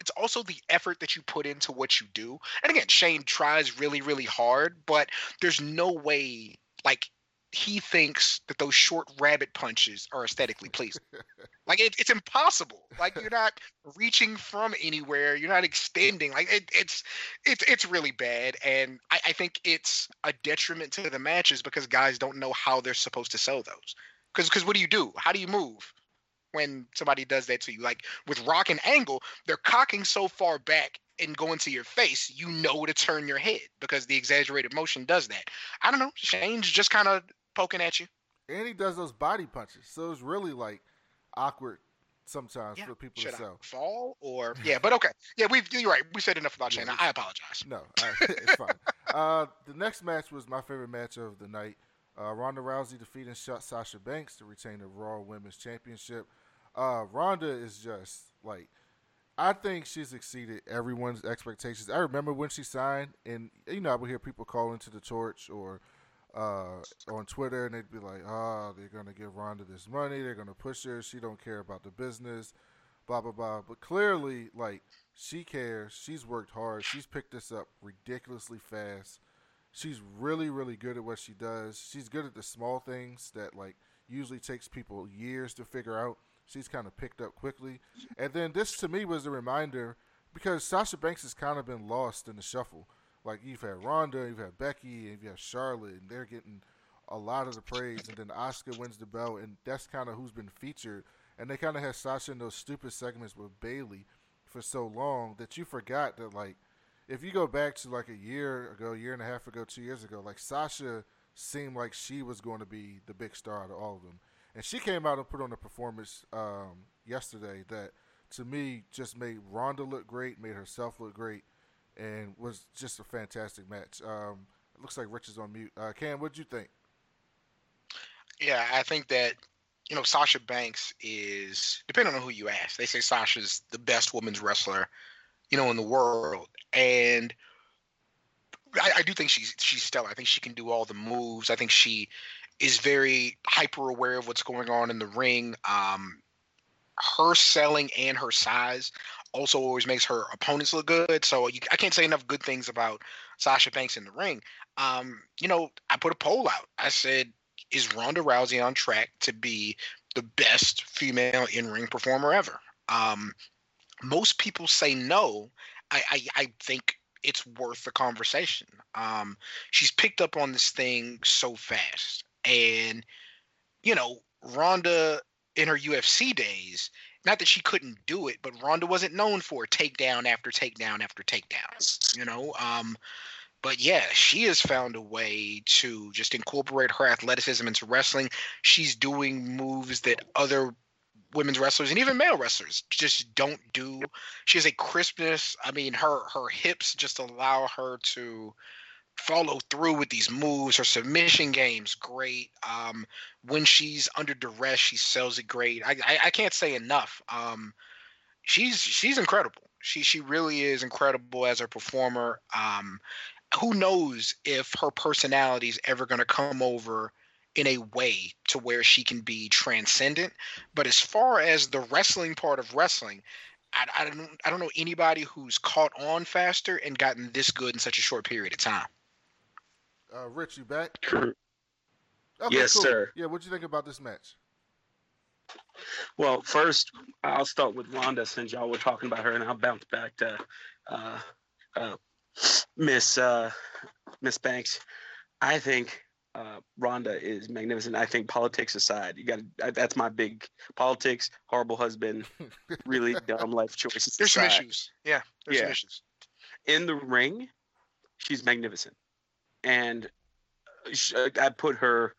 it's also the effort that you put into what you do. And again, Shane tries really, really hard, but there's no way like he thinks that those short rabbit punches are aesthetically pleasing. like it, it's impossible. Like you're not reaching from anywhere. You're not extending. Like it, it's it's it's really bad. And I, I think it's a detriment to the matches because guys don't know how they're supposed to sell those. Because because what do you do? How do you move? when somebody does that to you. Like with Rock and Angle, they're cocking so far back and going to your face, you know to turn your head because the exaggerated motion does that. I don't know. Shane's just kind of poking at you. And he does those body punches, so it's really like awkward sometimes Yeah. for people Should to I sell. fall or yeah? But okay, yeah, we you're right. We said enough about Yeah, I apologize. No, I, it's fine. Uh, the next match was my favorite match of the night. Uh, Ronda Rousey defeating Sha- Sasha Banks to retain the Raw Women's Championship. Uh, Ronda is just like, I think she's exceeded everyone's expectations. I remember when she signed, and you know, I would hear people calling to the torch or uh, on Twitter, and they'd be like, "Oh, they're gonna give Ronda this money. They're gonna push her. She don't care about the business." Blah blah blah. But clearly, like she cares. She's worked hard. She's picked this up ridiculously fast. She's really really good at what she does. She's good at the small things that like usually takes people years to figure out. She's kind of picked up quickly. And then this to me was a reminder because Sasha Banks has kind of been lost in the shuffle. Like you've had Ronda, you've had Becky, and you've had Charlotte, and they're getting a lot of the praise. And then Asuka wins the belt, and that's kind of who's been featured. And they kind of had Sasha in those stupid segments with Bayley for so long that you forgot that like if you go back to like a year ago, year and a half ago, two years ago, like Sasha seemed like she was going to be the big star out of all of them. And she came out and put on a performance um, yesterday that to me just made Ronda look great, made herself look great, and was just a fantastic match. Um, it looks like Rich is on mute. Uh, Cam, what'd you think? Yeah, I think that you know Sasha Banks is depending on who you ask. They say Sasha's the best women's wrestler, you know, in the world, and I, I do think she's she's stellar. I think she can do all the moves. I think she is very hyper aware of what's going on in the ring. Um, her selling and her size also always makes her opponents look good. So you, I can't say enough good things about Sasha Banks in the ring. Um, you know, I put a poll out. I said, is Ronda Rousey on track to be the best female in-ring performer ever? Um, most people say no. I, I, I think it's worth the conversation. Um, she's picked up on this thing so fast, and you know, Ronda in her UFC days, not that she couldn't do it, but Ronda wasn't known for takedown after takedown after takedowns, You know, um, but yeah, she has found a way to just incorporate her athleticism into wrestling. She's doing moves that other women's wrestlers and even male wrestlers just don't do. She has a crispness. I mean, her her hips just allow her to follow through with these moves. Her submission game's great. Um, when she's under duress, she sells it great. I I, I can't say enough. Um, she's she's incredible. She she really is incredible as a performer. Um, who knows if her personality is ever going to come over in a way to where she can be transcendent. But as far as the wrestling part of wrestling, I, I don't I don't know anybody who's caught on faster and gotten this good in such a short period of time. Uh, Rich, you back? True. Okay, Yes, cool. sir. Yeah, what'd you think about this match? Well, first, I'll start with Ronda since y'all were talking about her, and I'll bounce back to uh, uh, Miss uh, Miss Banks. I think uh, Ronda is magnificent. I think politics aside, you got that's my big politics. Horrible husband, really dumb life choices. There's some issues. Yeah, there's some issues. in the ring, she's magnificent, and I put her.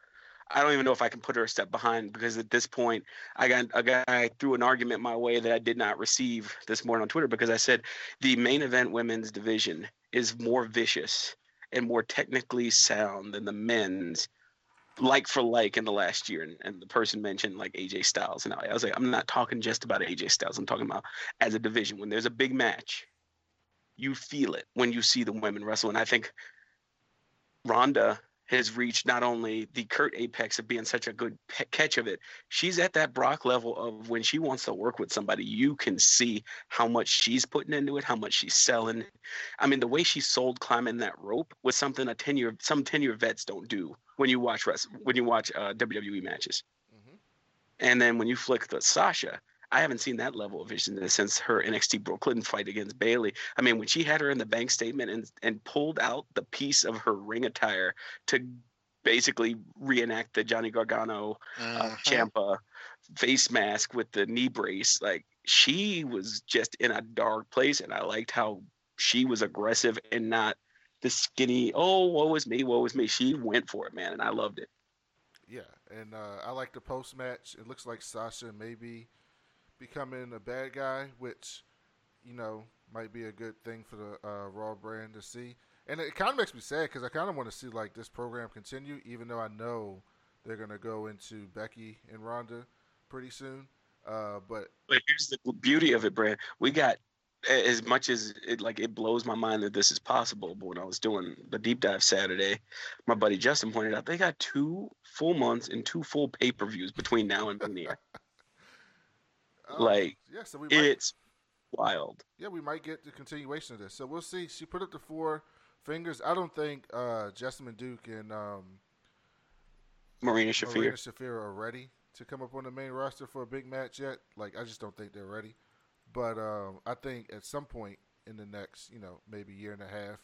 I don't even know if I can put her a step behind because at this point, I got a guy threw an argument my way that I did not receive this morning on Twitter because I said the main event women's division is more vicious and more technically sound than the men's like for like in the last year, and, and the person mentioned like AJ Styles, and I, I was like, I'm not talking just about AJ Styles. I'm talking about as a division. When there's a big match, you feel it when you see the women wrestle, and I think Ronda has reached not only the Kurt apex of being such a good pe- catch of it, she's at that Brock level of when she wants to work with somebody, you can see how much she's putting into it, how much she's selling. I mean, the way she sold climbing that rope was something a ten year some ten year vets don't do when you watch when you watch uh, WWE matches. And then when you flick the Sasha, I haven't seen that level of vision since her NXT Brooklyn fight against Bayley. I mean, when she had her in the bank statement and and pulled out the piece of her ring attire to basically reenact the Johnny Gargano uh, Ciampa face mask with the knee brace, like she was just in a dark place, and I liked how she was aggressive and not the skinny. Oh, woe is me, woe is me. She went for it, man, and I loved it. Yeah, and uh, I like the post match. It looks like Sasha maybe becoming a bad guy, which you know might be a good thing for the uh, Raw brand to see. And it kind of makes me sad because I kind of want to see like this program continue, even though I know they're gonna go into Becky and Ronda pretty soon. Uh, but But here's the beauty of it, Brad. We got as much as it like it blows my mind that this is possible. But when I was doing the deep dive Saturday, my buddy Justin pointed out they got two full months and two full pay per views between now and Veneer. Uh, like yeah, so we might, it's wild. yeah we might get the continuation of this. So we'll see. She put up the four fingers. I don't think uh, Jessamyn Duke and um, Marina Shafir. Marina Shafir are ready to come up on the main roster for a big match yet. Like I just don't think they're ready. But um, I think at some point in the next, you know, maybe year and a half,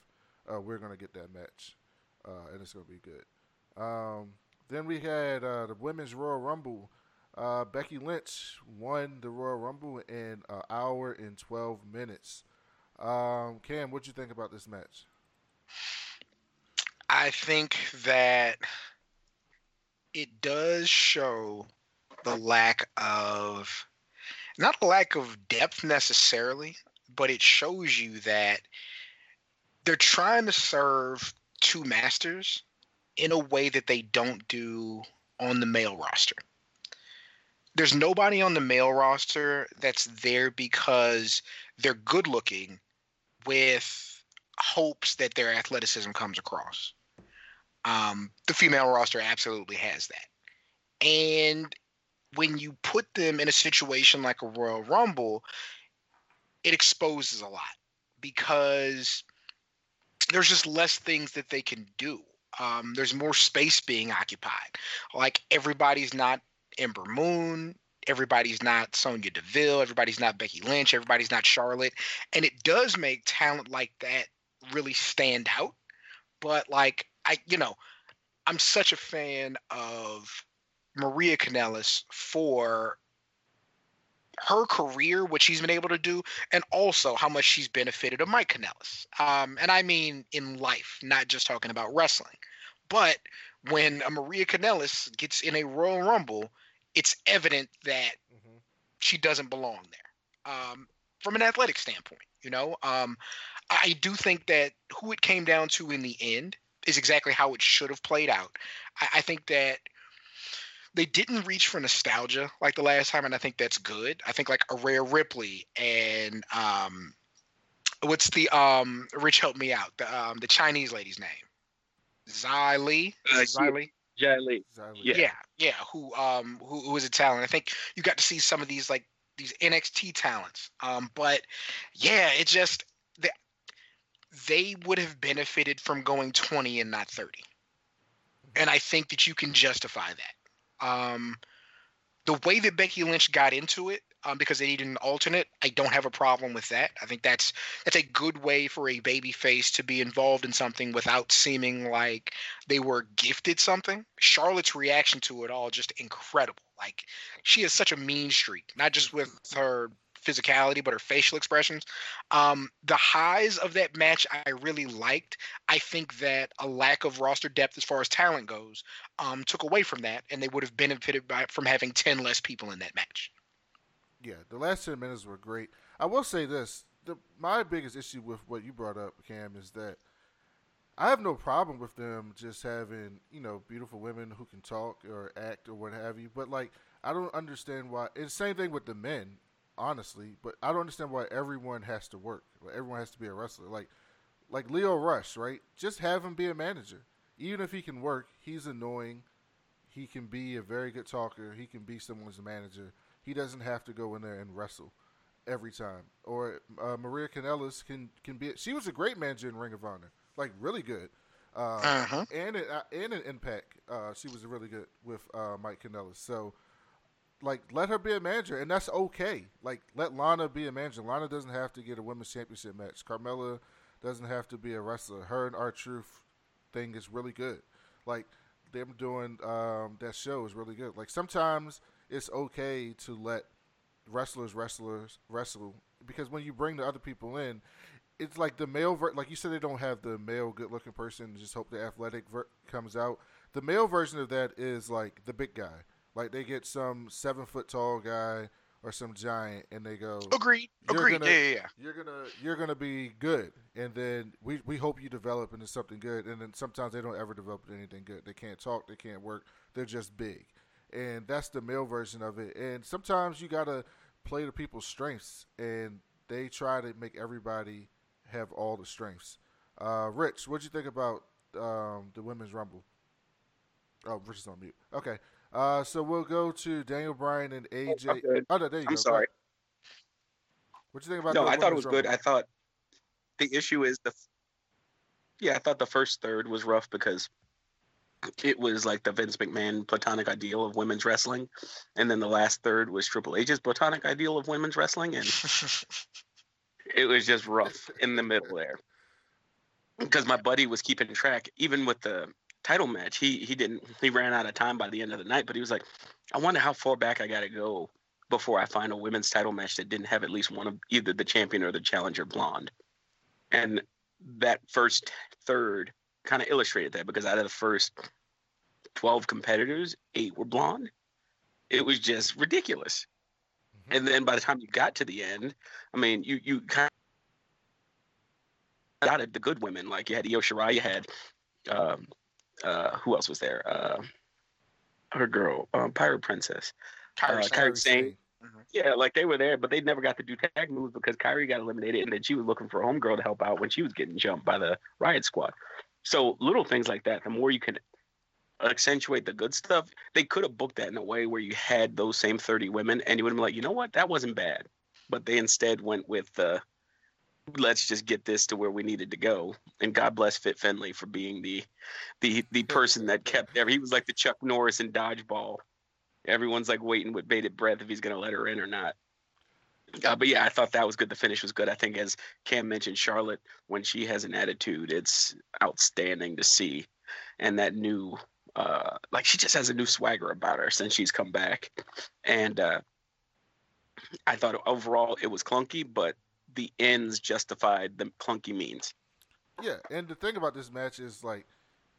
uh, we're gonna get that match, uh, and it's gonna be good. Um, then we had uh, the women's Royal Rumble. Uh, Becky Lynch won the Royal Rumble in an hour and twelve minutes. Um, Cam, what'd you think about this match? I think that it does show the lack of not a lack of depth necessarily, but it shows you that they're trying to serve two masters in a way that they don't do on the male roster. There's nobody on the male roster that's there because they're good looking with hopes that their athleticism comes across. Um, the female roster absolutely has that. And when you put them in a situation like a Royal Rumble, it exposes a lot because there's just less things that they can do. Um, there's more space being occupied. Like everybody's not Ember Moon, everybody's not Sonya Deville, everybody's not Becky Lynch, everybody's not Charlotte, and it does make talent like that really stand out. But like I, you know, I'm such a fan of Maria Kanellis for her career, what she's been able to do, and also how much she's benefited of Mike Kanellis. Um, and I mean in life, not just talking about wrestling. But when a Maria Kanellis gets in a Royal Rumble, it's evident that she doesn't belong there um, from an athletic standpoint. You know, um, I do think that who it came down to in the end is exactly how it should have played out. I, I think that they didn't reach for nostalgia like the last time, and I think that's good. I think like a Rhea Ripley and um, what's the um, Rich help me out the um, the Chinese lady's name, Xia Li. Uh, Is Xia Li? Xia Li. Yeah. Yeah. yeah, Who um who, who is a talent? I think you got to see some of these like these NXT talents. Um, but yeah, it just they, they would have benefited from going 20 and not 30. And I think that you can justify that. Um, the way that Becky Lynch got into it, um, because they needed an alternate, I don't have a problem with that. I think that's that's a good way for a baby face to be involved in something without seeming like they were gifted something. Charlotte's reaction to it all just incredible. Like she has such a mean streak, not just with her physicality, but her facial expressions. Um, the highs of that match I really liked. I think that a lack of roster depth as far as talent goes um, took away from that, and they would have benefited by, from having 10 less people in that match. Yeah, the last ten minutes were great. I will say this: the my biggest issue with what you brought up, Cam, is that I have no problem with them just having you know beautiful women who can talk or act or what have you. But like, I don't understand why. It's the same thing with the men, honestly. But I don't understand why everyone has to work. Everyone has to be a wrestler. Like, like Lio Rush, right? Just have him be a manager. Even if he can work, he's annoying. He can be a very good talker. He can be someone's manager. He doesn't have to go in there and wrestle every time. Or uh, Maria Kanellis can can be. She was a great manager in Ring of Honor, like really good. Uh, Uh-huh. And it, uh, and in Impact, uh, she was really good with uh, Mike Kanellis. So, like, let her be a manager, and that's okay. Like, let Lana be a manager. Lana doesn't have to get a women's championship match. Carmella doesn't have to be a wrestler. Her and R-Truth thing is really good. Like them doing um, that show is really good. Like sometimes it's okay to let wrestlers wrestlers wrestle because when you bring the other people in, it's like the male ver- like you said they don't have the male good looking person. Just hope the athletic ver- comes out. The male version of that is like the big guy. Like they get some seven foot tall guy or some giant, and they go Agreed. Agreed. gonna- yeah, yeah, yeah. you're gonna you're gonna be good, and then we we hope you develop into something good. And then sometimes they don't ever develop into anything good. They can't talk, they can't work. They're just big, and that's the male version of it. And sometimes you gotta play to people's strengths, and they try to make everybody have all the strengths. Uh, Rich, what'd you think about um, the women's rumble? Oh, Rich is on mute. Okay. Uh, so we'll go to Daniel Bryan and AJ. I'm. Oh, no, there you I'm go. Sorry. What you think about? No, I thought it was good. I thought the issue is the. Yeah, I thought the first third was rough because it was like the Vince McMahon platonic ideal of women's wrestling, and then the last third was Triple H's platonic ideal of women's wrestling, and it was just rough in the middle there. Because my buddy was keeping track, even with the title match, he he didn't he ran out of time by the end of the night, but he was like, I wonder how far back I got to go before I find a women's title match that didn't have at least one of either the champion or the challenger blonde. And that first third kind of illustrated that because out of the first 12 competitors, eight were blonde. It was just ridiculous. And then by the time you got to the end, I mean, you you kind of got it, the good women. Like you had Io Shirai, you had um, uh, who else was there? Uh, her girl, um, Pirate Princess, Kairi uh, Kairi Sane. Mhm. Yeah, like they were there, but they never got to do tag moves because Kairi got eliminated, and then she was looking for a homegirl to help out when she was getting jumped by the Riot Squad. So little things like that, the more you can accentuate the good stuff, they could have booked that in a way where you had those same thirty women, and you would have been like, you know what, that wasn't bad. But they instead went with the let's just get this to where we needed to go. And God bless Fit Finlay for being the the the person that kept there. He was like the Chuck Norris in dodgeball. Everyone's like waiting with bated breath if he's going to let her in or not. Uh, but yeah, I thought that was good. The finish was good. I think, as Cam mentioned, Charlotte, when she has an attitude, it's outstanding to see. And that new, uh, like, she just has a new swagger about her since she's come back. And uh, I thought overall it was clunky, but the ends justified the clunky means. Yeah, and the thing about this match is like,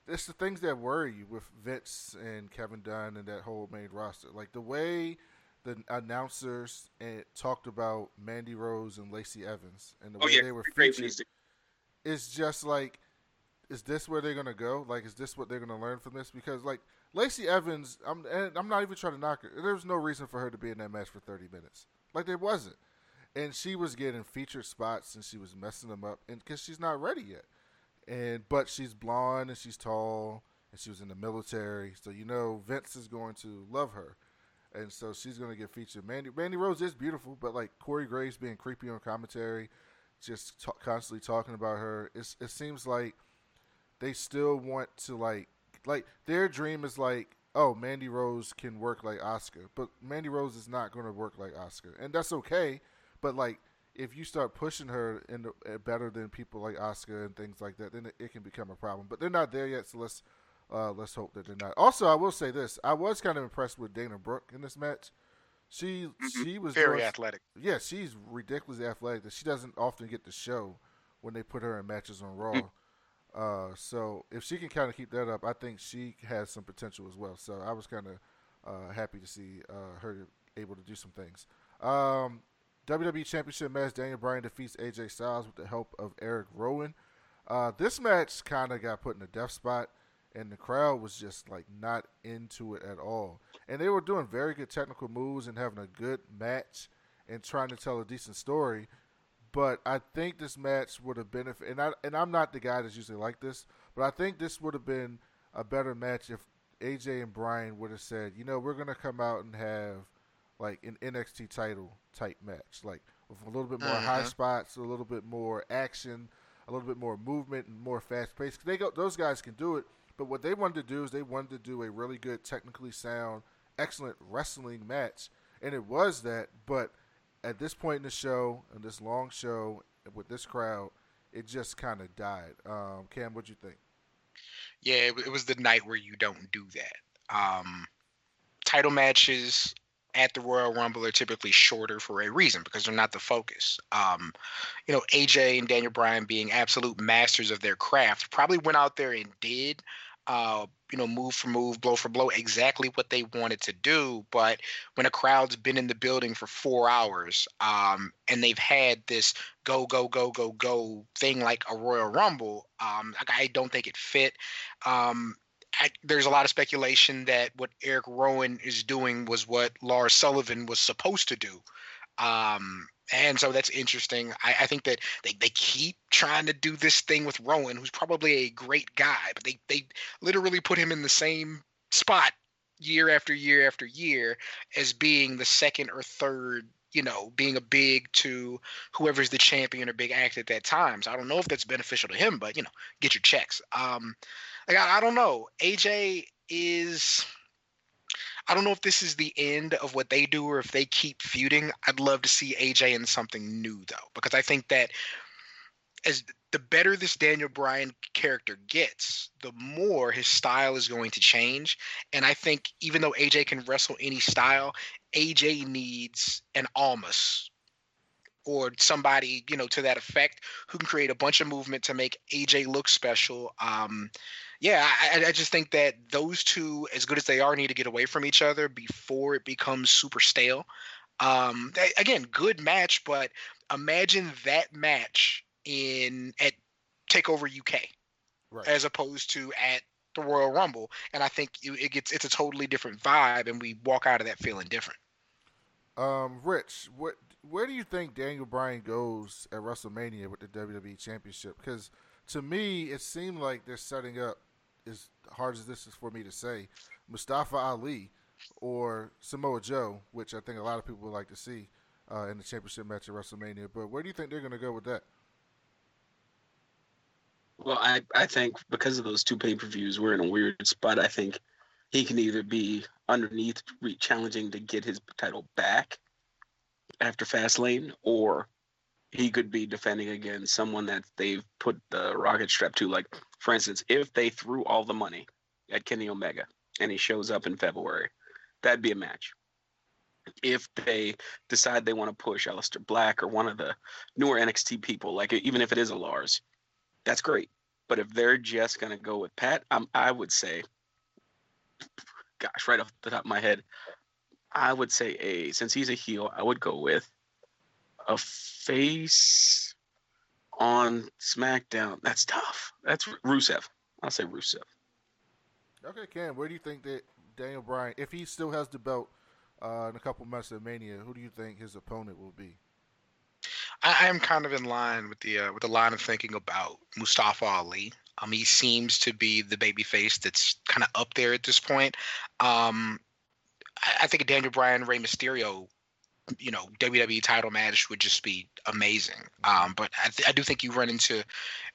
it's the things that worry you with Vince and Kevin Dunn and that whole main roster. Like the way the announcers and talked about Mandy Rose and Lacey Evans and the Oh way yeah, they were featured. It's just like, is this where they're gonna go? Like, is this what they're gonna learn from this? Because like Lacey Evans, I'm and I'm not even trying to knock her. There's no reason for her to be in that match for 30 minutes. Like there wasn't, and she was getting featured spots and she was messing them up, and because she's not ready yet. And but she's blonde and she's tall and she was in the military, so you know Vince is going to love her, and so she's going to get featured. Mandy Mandy Rose is beautiful, but like Corey Graves being creepy on commentary, just ta- constantly talking about her. It's, it seems like they still want to like like their dream is like oh Mandy Rose can work like Asuka, but Mandy Rose is not going to work like Asuka, and that's okay. But like if you start pushing her in the, uh, better than people like Asuka and things like that, then it, it can become a problem. But they're not there yet, so let's uh, let's hope that they're not. Also, I will say this: I was kind of impressed with Dana Brooke in this match. She she was Very doing- athletic. yeah, she's ridiculously athletic. That she doesn't often get to show when they put her in matches on Raw. Uh, so if she can kind of keep that up, I think she has some potential as well. So I was kind of uh, happy to see uh, her able to do some things. Um, WWE Championship match: Daniel Bryan defeats AJ Styles with the help of Eric Rowan. Uh, this match kind of got put in a death spot, and the crowd was just like not into it at all. And they were doing very good technical moves and having a good match and trying to tell a decent story. But I think this match would have benefited. And I and I'm not the guy that's usually like this, but I think this would have been a better match if AJ and Bryan would have said, you know, we're gonna come out and have like an NXT title type match, like with a little bit more high Mhm. spots, a little bit more action, a little bit more movement, and more fast pace. They go, those guys can do it. But what they wanted to do is they wanted to do a really good, technically sound, excellent wrestling match, and it was that. But at this point in the show, in this long show with this crowd, it just kind of died. Um, Cam, what'd you think? Yeah, it, it was the night where you don't do that. Um, title matches at the Royal Rumble are typically shorter for a reason because they're not the focus. Um, you know, AJ and Daniel Bryan being absolute masters of their craft probably went out there and did, uh, you know, move for move, blow for blow, exactly what they wanted to do. But when a crowd's been in the building for four hours um, and they've had this go, go, go, go, go thing like a Royal Rumble, um, I don't think it fit. Um, I, there's a lot of speculation that what Eric Rowan is doing was what Lars Sullivan was supposed to do. Um, and so that's interesting. I, I think that they, they keep trying to do this thing with Rowan, who's probably a great guy, but they, they literally put him in the same spot year after year after year as being the second or third, you know, being a big to whoever's the champion or big act at that time. So I don't know if that's beneficial to him, but you know, get your checks. Um, like I, I don't know. AJ is. I don't know if this is the end of what they do or if they keep feuding. I'd love to see AJ in something new though, because I think that as the better this Daniel Bryan character gets, the more his style is going to change. And I think even though AJ can wrestle any style, AJ needs an Almas or somebody, you know, to that effect who can create a bunch of movement to make AJ look special. Um, yeah, I, I just think that those two, as good as they are, need to get away from each other before it becomes super stale. Um, again, good match, but imagine that match in at Takeover UK Right. as opposed to at the Royal Rumble, and I think it gets it's a totally different vibe, and we walk out of that feeling different. Um, Rich, what where do you think Daniel Bryan goes at WrestleMania with the WWE Championship? Because to me, it seemed like they're setting up, as hard as this is for me to say, Mustafa Ali or Samoa Joe, which I think a lot of people would like to see uh, in the championship match at WrestleMania. But where do you think they're going to go with that? Well, I, I think because of those two pay per views, we're in a weird spot. I think he can either be underneath re- challenging to get his title back after Fastlane, or he could be defending against someone that they've put the rocket strap to. Like, for instance, if they threw all the money at Kenny Omega and he shows up in February, that'd be a match. If they decide they want to push Aleister Black or one of the newer NXT people, like even if it is a Lars, that's great. But if they're just gonna go with Pat, um, I would say, gosh, right off the top of my head, I would say a since he's a heel, I would go with a face on SmackDown. That's tough. That's Rusev. I'll say Rusev. Okay, Cam, where do you think that Daniel Bryan, if he still has the belt uh, in a couple months of Mania, who do you think his opponent will be? I, I am kind of in line with the uh, with the line of thinking about Mustafa Ali. Um, he seems to be the baby face that's kind of up there at this point. Um, I, I think a Daniel Bryan Rey Mysterio, you know, WWE title match would just be amazing. Um, but I, th- I do think you run into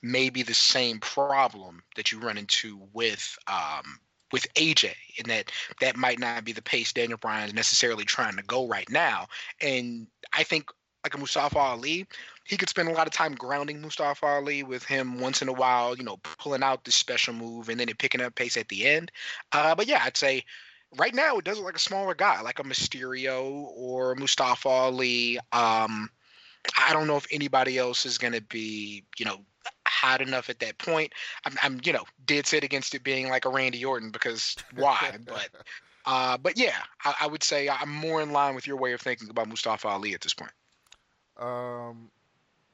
maybe the same problem that you run into with um, with AJ, in that that might not be the pace Daniel Bryan is necessarily trying to go right now. And I think like a Mustafa Ali, he could spend a lot of time grounding Mustafa Ali with him once in a while, you know, pulling out this special move and then picking up pace at the end. Uh, but yeah, I'd say right now it does look like a smaller guy, like a Mysterio or Mustafa Ali. Um, I don't know if anybody else is going to be, you know, hot enough at that point. I'm, I'm, you know, dead set against it being like a Randy Orton because why? but, uh, but yeah, I, I would say I'm more in line with your way of thinking about Mustafa Ali at this point. Um,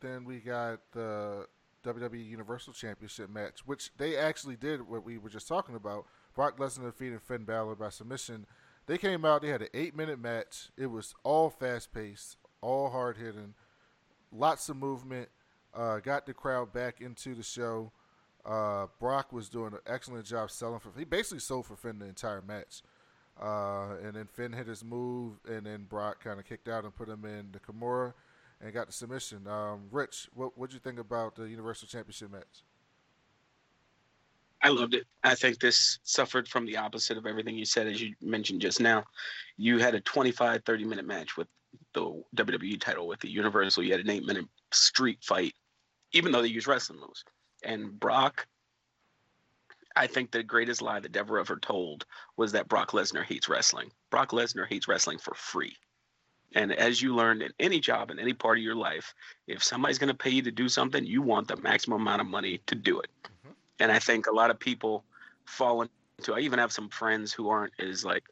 then we got the WWE Universal Championship match, which they actually did what we were just talking about. Brock Lesnar defeated Finn Balor by submission. They came out. They had an eight-minute match. It was all fast-paced, all hard-hitting, lots of movement. Uh, got the crowd back into the show. Uh, Brock was doing an excellent job selling for. He basically sold for Finn the entire match. Uh, and then Finn hit his move, and then Brock kind of kicked out and put him in the Kimura and got the submission. Um, Rich, what what you think about the Universal Championship match? I loved it. I think this suffered from the opposite of everything you said, as you mentioned just now. You had a 25, 30 minute match with the WWE title with the Universal. You had an eight minute street fight, even though they used wrestling moves. And Brock, I think the greatest lie that Deborah ever told was that Brock Lesnar hates wrestling. Brock Lesnar hates wrestling for free. And as you learned in any job in any part of your life, if somebody's going to pay you to do something, you want the maximum amount of money to do it. And I think a lot of people fall into. I even have some friends who aren't as like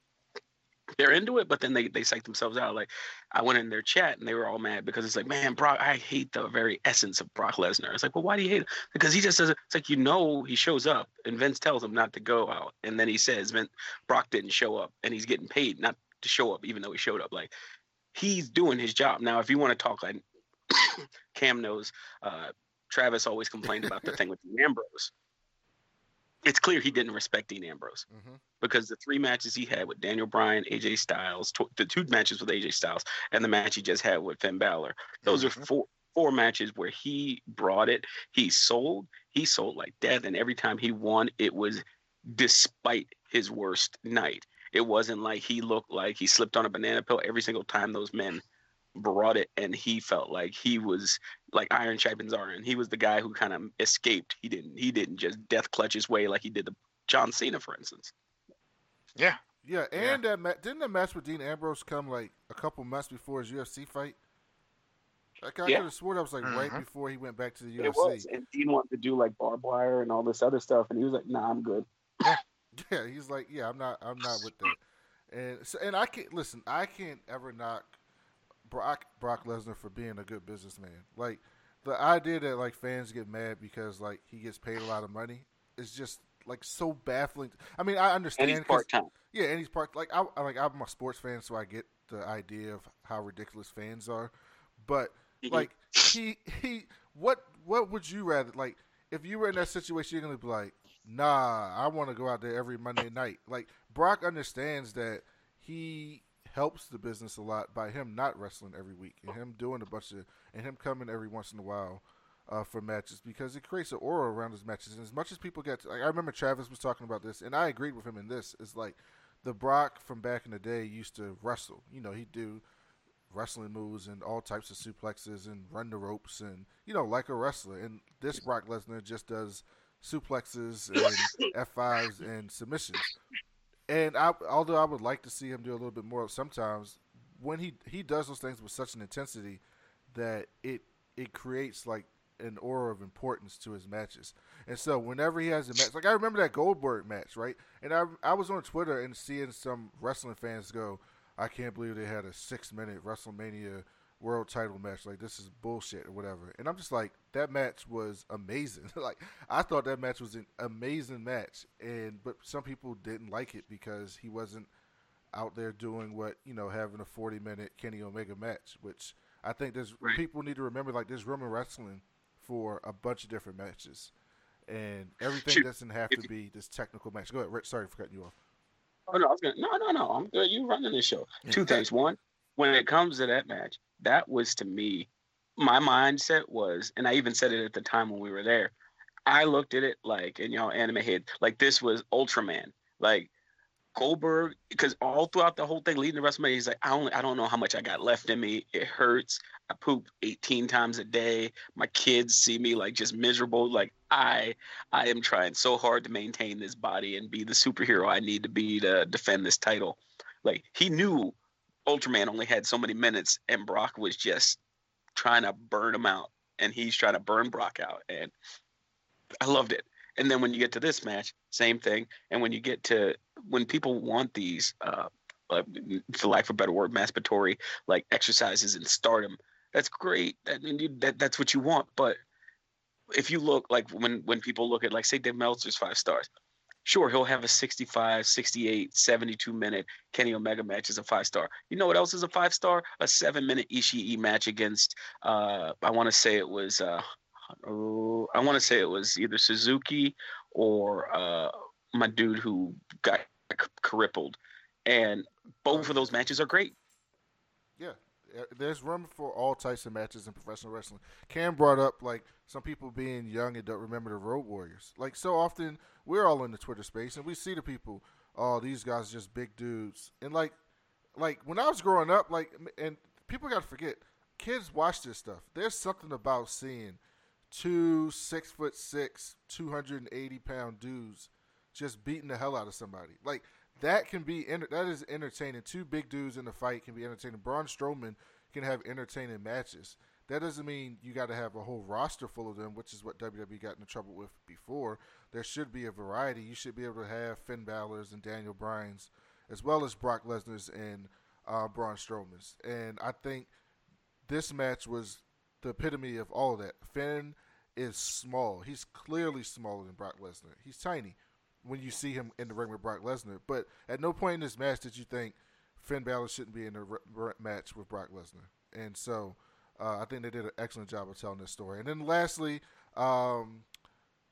they're into it, but then they they psych themselves out. Like I went in their chat and they were all mad because it's like, man, Brock, I hate the very essence of Brock Lesnar. It's like, well, why do you hate him? Because he just doesn't. It's like you know he shows up and Vince tells him not to go out, and then he says Vince Brock didn't show up and he's getting paid not to show up even though he showed up. Like he's doing his job. Now, if you want to talk like Cam knows, uh, Travis always complained about the thing with Ambrose. It's clear he didn't respect Dean Ambrose mm-hmm. because the three matches he had with Daniel Bryan, AJ Styles, the two matches with AJ Styles, and the match he just had with Finn Balor, those mm-hmm. are four four matches where he brought it. He sold. He sold like death, and every time he won, it was despite his worst night. It wasn't like he looked like he slipped on a banana peel every single time those men brought it and he felt like he was like Iron and He was the guy who kind of escaped. He didn't he didn't just death clutch his way like he did the John Cena, for instance. Yeah. Yeah, and yeah. that ma- didn't the match with Dean Ambrose come like a couple months before his UFC fight? Like I yeah. could have sworn that was like mm-hmm. right before he went back to the UFC. It was, and Dean wanted to do like barbed wire and all this other stuff, and he was like, "Nah, I'm good." Yeah, he's like, yeah, I'm not, I'm not with that. And so, and I can't listen. I can't ever knock Brock Brock Lesnar for being a good businessman. Like the idea that like fans get mad because like he gets paid a lot of money is just like so baffling. I mean, I understand. And he's part time. Yeah, and he's part like I like I'm a sports fan, so I get the idea of how ridiculous fans are. But mm-hmm. like he he what what would you rather like if you were in that situation? You're gonna be like, nah, I want to go out there every Monday night. Like Brock understands that he helps the business a lot by him not wrestling every week and him doing a bunch of and him coming every once in a while uh, for matches because it creates an aura around his matches. And as much as people get, to, like, I remember Travis was talking about this, and I agreed with him in this. Is like the Brock from back in the day used to wrestle. You know, he'd do wrestling moves and all types of suplexes and run the ropes and you know like a wrestler. And this Brock Lesnar just does suplexes and F5s and submissions. And I, although I would like to see him do a little bit more sometimes, when he he does those things with such an intensity that it it creates like an aura of importance to his matches. And so whenever he has a match, like I remember that Goldberg match, right? And I I was on Twitter and seeing some wrestling fans go, I can't believe they had a six minute WrestleMania world title match. Like this is bullshit or whatever. And I'm just like, that match was amazing. like I thought that match was an amazing match, and but some people didn't like it because he wasn't out there doing what you know having a 40 minute Kenny Omega match, which I think there's right. people need to remember. Like there's room in wrestling for a bunch of different matches, and everything Shoot. doesn't have to be this technical match. Go ahead, Rich. Sorry for cutting you off. Oh no, I was gonna, no, no, no. I'm good. You running this show. Two things. One, when it comes to that match, that was to me, my mindset was, and I even said it at the time when we were there. I looked at it like, and y'all anime head, like this was Ultraman. Like Goldberg, because all throughout the whole thing leading the WrestleMania, he's like, I only I don't know how much I got left in me. It hurts. I poop 18 times a day. My kids see me like just miserable. Like I I am trying so hard to maintain this body and be the superhero I need to be to defend this title. Like he knew Ultraman only had so many minutes, and Brock was just trying to burn him out, and he's trying to burn Brock out, and I loved it. And then when you get to this match, same thing. And when you get to when people want these, uh, for lack of a better word, masturbatory like exercises and stardom, that's great. That, that that's what you want. But if you look like when when people look at like say Dave Meltzer's five stars, sure he'll have a 65, 68, 72 minute Kenny Omega match as a five star. You know what else is a five star? A seven minute Ishii match against uh I want to say it was uh I want to say it was either Suzuki or uh my dude who got crippled, and both of those matches are great. Uh, there's room for all types of matches in professional wrestling. Cam brought up like some people being young and don't remember the Road Warriors. Like so often, we're all in the Twitter space and we see the people. Oh, these guys are just big dudes. And like, like when I was growing up, like, and people got to forget, kids watch this stuff. There's something about seeing two six foot six, two hundred and eighty pound dudes just beating the hell out of somebody. Like that can be that is entertaining. Two big dudes in a fight can be entertaining. Braun Strowman can have entertaining matches. That doesn't mean you got to have a whole roster full of them, which is what WWE got into trouble with before. There should be a variety. You should be able to have Finn Balor's and Daniel Bryan's, as well as Brock Lesnar's and uh, Braun Strowman's. And I think this match was the epitome of all of that. Finn is small. He's clearly smaller than Brock Lesnar. He's tiny when you see him in the ring with Brock Lesnar. But at no point in this match did you think Finn Balor shouldn't be in r- match with Brock Lesnar. And so uh, I think they did an excellent job of telling this story. And then lastly, um,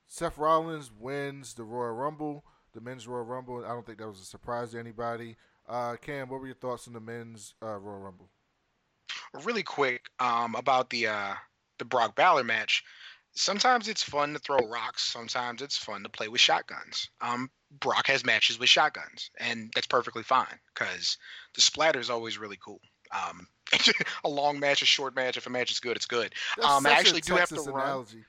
Seth Rollins wins the Royal Rumble, the men's Royal Rumble. I don't think that was a surprise to anybody. Uh, Cam, what were your thoughts on the men's uh, Royal Rumble? Really quick um, about the uh, the Brock Balor match sometimes it's fun to throw rocks. Sometimes it's fun to play with shotguns. Um, Brock has matches with shotguns, and that's perfectly fine because the splatter is always really cool. Um, a long match, a short match. If a match is good, it's good. Um, I actually do have to run. analogy.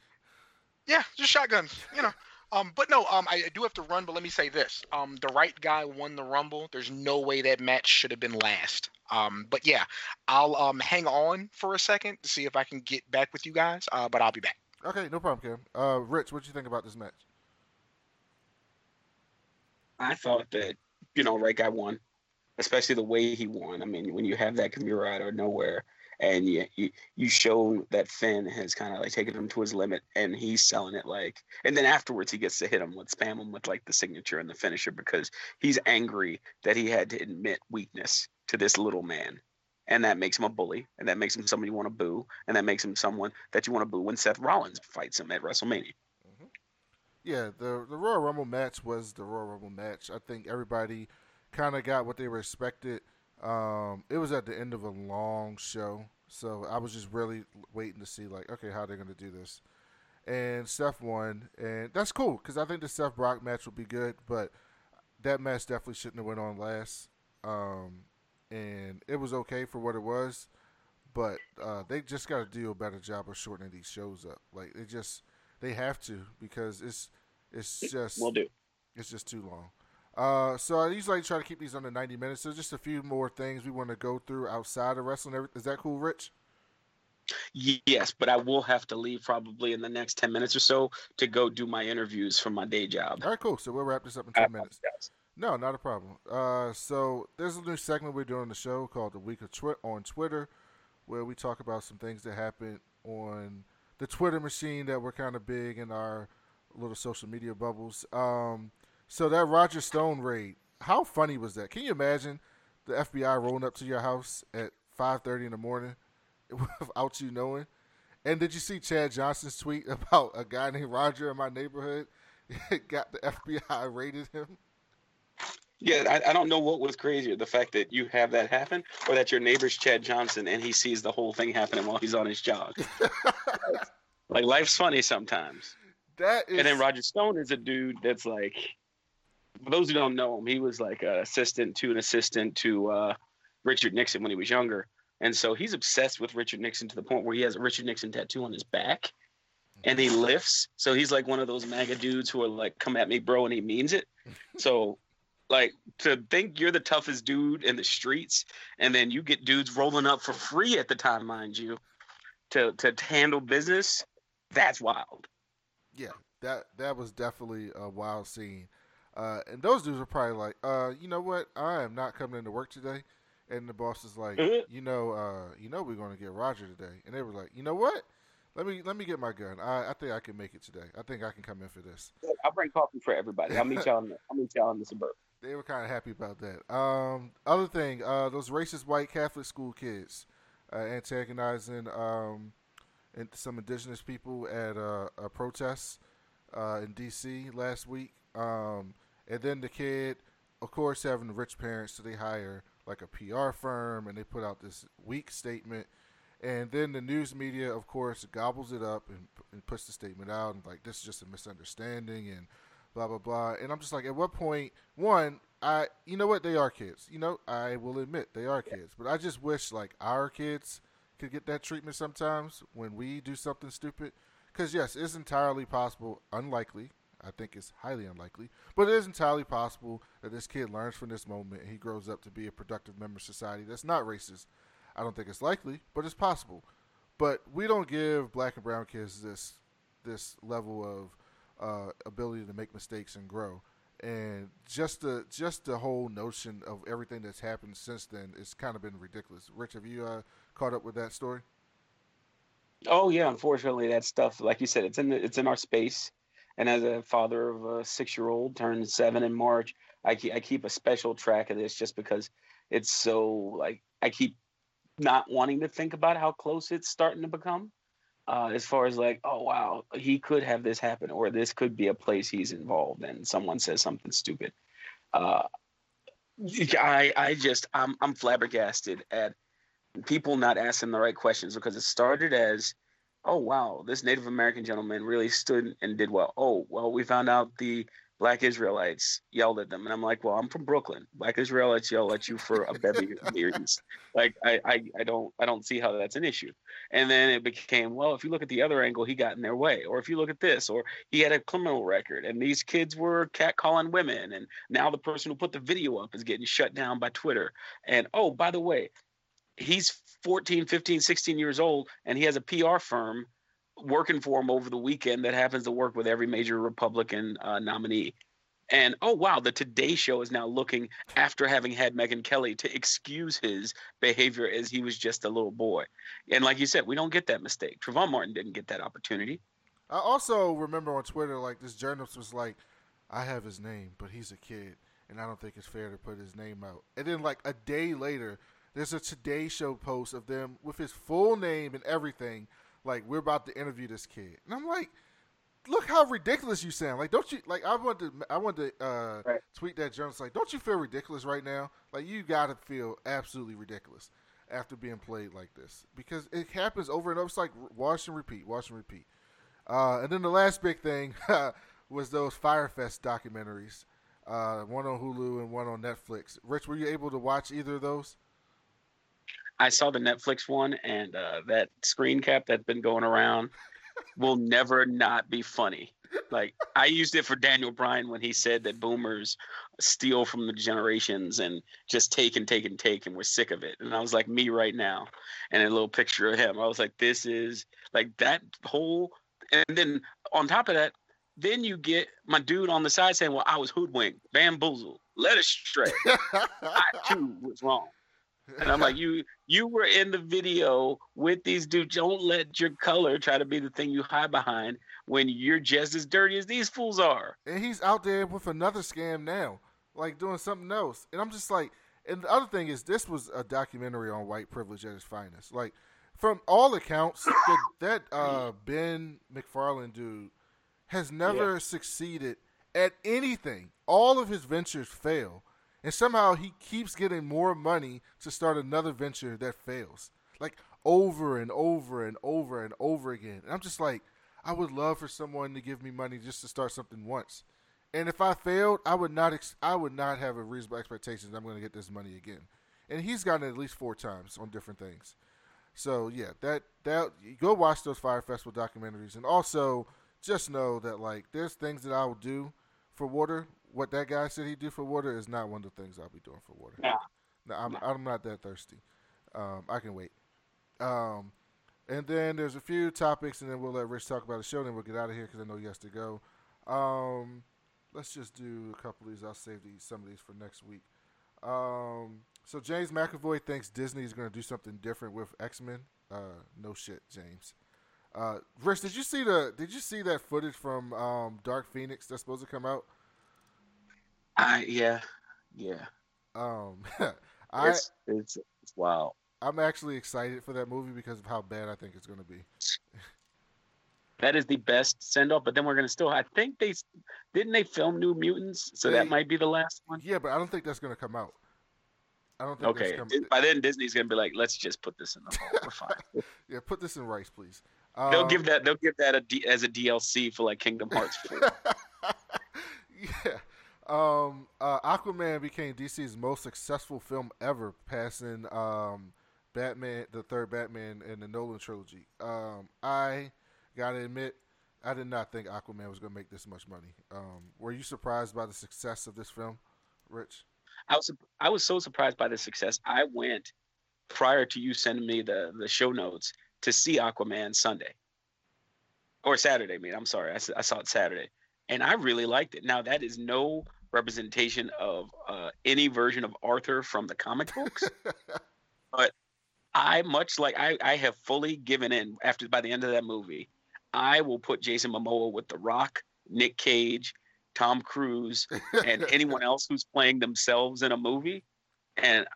Yeah, just shotguns. You know. Um, but no, um, I, I do have to run. But let me say this: um, the right guy won the Rumble. There's no way that match should have been last. Um, but yeah, I'll um hang on for a second to see if I can get back with you guys. Uh, but I'll be back. Okay, no problem, Cam. Uh, Rich, what do you think about this match? I thought that you know right guy won, especially the way he won. I mean, when you have that Kimura out of nowhere, and you you, you show that Finn has kind of like taken him to his limit, and he's selling it like, and then afterwards he gets to hit him with spam him with like the signature and the finisher because he's angry that he had to admit weakness to this little man. And that makes him a bully, and that makes him somebody you want to boo, and that makes him someone that you want to boo when Seth Rollins fights him at WrestleMania. Yeah, the the Royal Rumble match was the Royal Rumble match. I think everybody kind of got what they were expected. Um, it was at the end of a long show, so I was just really waiting to see like, okay, how they're gonna do this. And Seth won, and that's cool because I think the Seth Brock match will be good, but that match definitely shouldn't have went on last. Um, and it was okay for what it was, but uh, they just got to do a better job of shortening these shows up. Like they just they have to because it's it's just we'll do. it's just too long. Uh, so I usually try to keep these under ninety minutes. So just a few more things we want to go through outside of wrestling. Is that cool, Rich? Yes, but I will have to leave probably in the next 10 minutes or so to go do my interviews for my day job. All right, cool. So we'll wrap this up in I ten minutes. No, not a problem. Uh, so there's a new segment we're doing on the show called the Week of Twi- on Twitter, where we talk about some things that happened on the Twitter machine that were kind of big in our little social media bubbles. Um, so that Roger Stone raid, how funny was that? Can you imagine the FBI rolling up to your house at 5:30 in the morning without you knowing? And did you see Chad Johnson's tweet about a guy named Roger in my neighborhood? Got the FBI raided him. Yeah, I, I don't know what was crazier the fact that you have that happen or that your neighbor's Chad Johnson and he sees the whole thing happening while he's on his jog. like, life's funny sometimes. That is, And then Roger Stone is a dude that's like, for those who don't know him, he was like an assistant to an assistant to uh, Richard Nixon when he was younger. And so he's obsessed with Richard Nixon to the point where he has a Richard Nixon tattoo on his back and he lifts. So he's like one of those MAGA dudes who are like, come at me, bro, and he means it. So, like, to think you're the toughest dude in the streets and then you get dudes rolling up for free at the time, mind you, to, to handle business, that's wild. yeah, that that was definitely a wild scene. Uh, and those dudes were probably like, uh, you know what? I am not coming into work today. And the boss is like, Mhm. you know, uh, you know, we're going to get Roger today. And they were like, you know what? Let me let me get my gun. I, I think I can make it today. I think I can come in for this. I'll bring coffee for everybody. I'll meet y'all. In the, I'll meet y'all in the suburb. They were kind of happy about that. Um, other thing, uh, those racist white Catholic school kids uh, antagonizing um, some indigenous people at uh, a protest uh, in D.C. last week, um, and then the kid, of course, having rich parents, so they hire like a PR firm and they put out this weak statement and then the news media, of course, gobbles it up and, and puts the statement out and like this is just a misunderstanding and blah blah blah. And I'm just like, at what point? One, I you know what? They are kids. You know, I will admit they are kids. But I just wish like our kids could get that treatment sometimes when we do something stupid. Because yes, it's entirely possible, unlikely. I think it's highly unlikely, but it is entirely possible that this kid learns from this moment and he grows up to be a productive member of society that's not racist I don't think it's likely, but it's possible. But we don't give black and brown kids this this level of uh, ability to make mistakes and grow. And just the just the whole notion of everything that's happened since then, it's kind of been ridiculous. Rich, have you uh, caught up with that story? Oh yeah, unfortunately, that stuff, like you said, it's in the, it's in our space. And as a father of a six-year-old, turned seven in March, I keep, I keep a special track of this just because it's so like I keep not wanting to think about how close it's starting to become. Uh, as far as like, oh wow, he could have this happen, or this could be a place he's involved, and someone says something stupid. Uh, I I just I'm I'm flabbergasted at people not asking the right questions because it started as, oh wow, this Native American gentleman really stood and did well. Oh well, we found out the black Israelites yelled at them. And I'm like, well, I'm from Brooklyn. Black Israelites yell at you for a bevy of reasons. Like, I, I, I don't, I don't see how that's an issue. And then it became, well, if you look at the other angle, he got in their way. Or if you look at this, or he had a criminal record and these kids were catcalling women. And now the person who put the video up is getting shut down by Twitter. And oh, by the way, he's 14, 15, 16 years old and he has a PR firm working for him over the weekend that happens to work with every major Republican uh, nominee. And oh wow, the Today Show is now looking after having had Megyn Kelly to excuse his behavior as he was just a little boy. And like you said, we don't get that mistake. Trayvon Martin didn't get that opportunity. I also remember on Twitter, like this journalist was like, "I have his name, but he's a kid, and I don't think it's fair to put his name out." And then like a day later, there's a Today Show post of them with his full name and everything like we're about to interview this kid, and I'm like, look how ridiculous you sound. Like, don't you like? I want to, I want to uh, right. tweet that journalist like, don't you feel ridiculous right now? Like, you got to feel absolutely ridiculous after being played like this because it happens over and over. It's like wash and repeat, wash and repeat. Uh, and then the last big thing was those Fyre Fest documentaries, uh, one on Hulu and one on Netflix. Rich, were you able to watch either of those? I saw the Netflix one, and uh, that screen cap that's been going around will never not be funny. Like I used it for Daniel Bryan when he said that boomers steal from the generations and just take and take and take, and we're sick of it. And I was like, me right now, and a little picture of him. I was like, this is like that whole. And then on top of that, then you get my dude on the side saying, "Well, I was hoodwinked, bamboozled, led astray. I too was wrong." And I'm like, you you were in the video with these dudes. Don't let your color try to be the thing you hide behind when you're just as dirty as these fools are. And he's out there with another scam now, like doing something else. And I'm just like, and the other thing is, this was a documentary on white privilege at its finest. Like, from all accounts, the, that uh, Ben McFarland dude has never yeah. succeeded at anything. All of his ventures fail and somehow he keeps getting more money to start another venture that fails. Like over and over and over and over again. And i'm just like i would love for someone to give me money just to start something once. And if i failed i would not ex- i would not have a reasonable expectation that i'm going to get this money again. And he's gotten it at least four times on different things. So yeah that that go watch those Fyre Festival documentaries. And also just know that like there's things that i will do for water what that guy said he'd do for water is not one of the things I'll be doing for water. No, no I'm, no. I'm not that thirsty. Um, I can wait. Um, and then there's a few topics, and then we'll let Rich talk about the show. Then we'll get out of here because I know he has to go. Um, let's just do a couple of these. I'll save these some of these for next week. Um, so James McAvoy thinks Disney is going to do something different with X Men. Uh, no shit, James. Uh, Rich, did you see the? Did you see that footage from um, Dark Phoenix that's supposed to come out? I yeah, yeah. Um, I It's it's, it's wow. I'm actually excited for that movie because of how bad I think it's going to be. That is the best send off. But then we're gonna still. I think they didn't they film New Mutants, so They- that might be the last one. Yeah, but I don't think that's going to come out. I don't think Okay. come, By then Disney's gonna be like, let's just put this in the hole. We're fine. Yeah, put this in rice, please. they'll Um, give that. They'll give that a D, as a DLC for like Kingdom Hearts 4. yeah. Um, uh, Aquaman became DC's most successful film ever, passing um, Batman, the third Batman in the Nolan trilogy. Um, I gotta admit, I did not think Aquaman was gonna make this much money. Um, were you surprised by the success of this film, Rich? I was I was so surprised by the success. I went prior to you sending me the the show notes to see Aquaman Sunday or Saturday. I mean, I'm sorry, I saw it Saturday, and I really liked it. Now that is no representation of uh, any version of Arthur from the comic books, but I much like I I have fully given in after by the end of that movie. I will put Jason Momoa with The Rock, Nick Cage, Tom Cruise, and anyone else who's playing themselves in a movie, and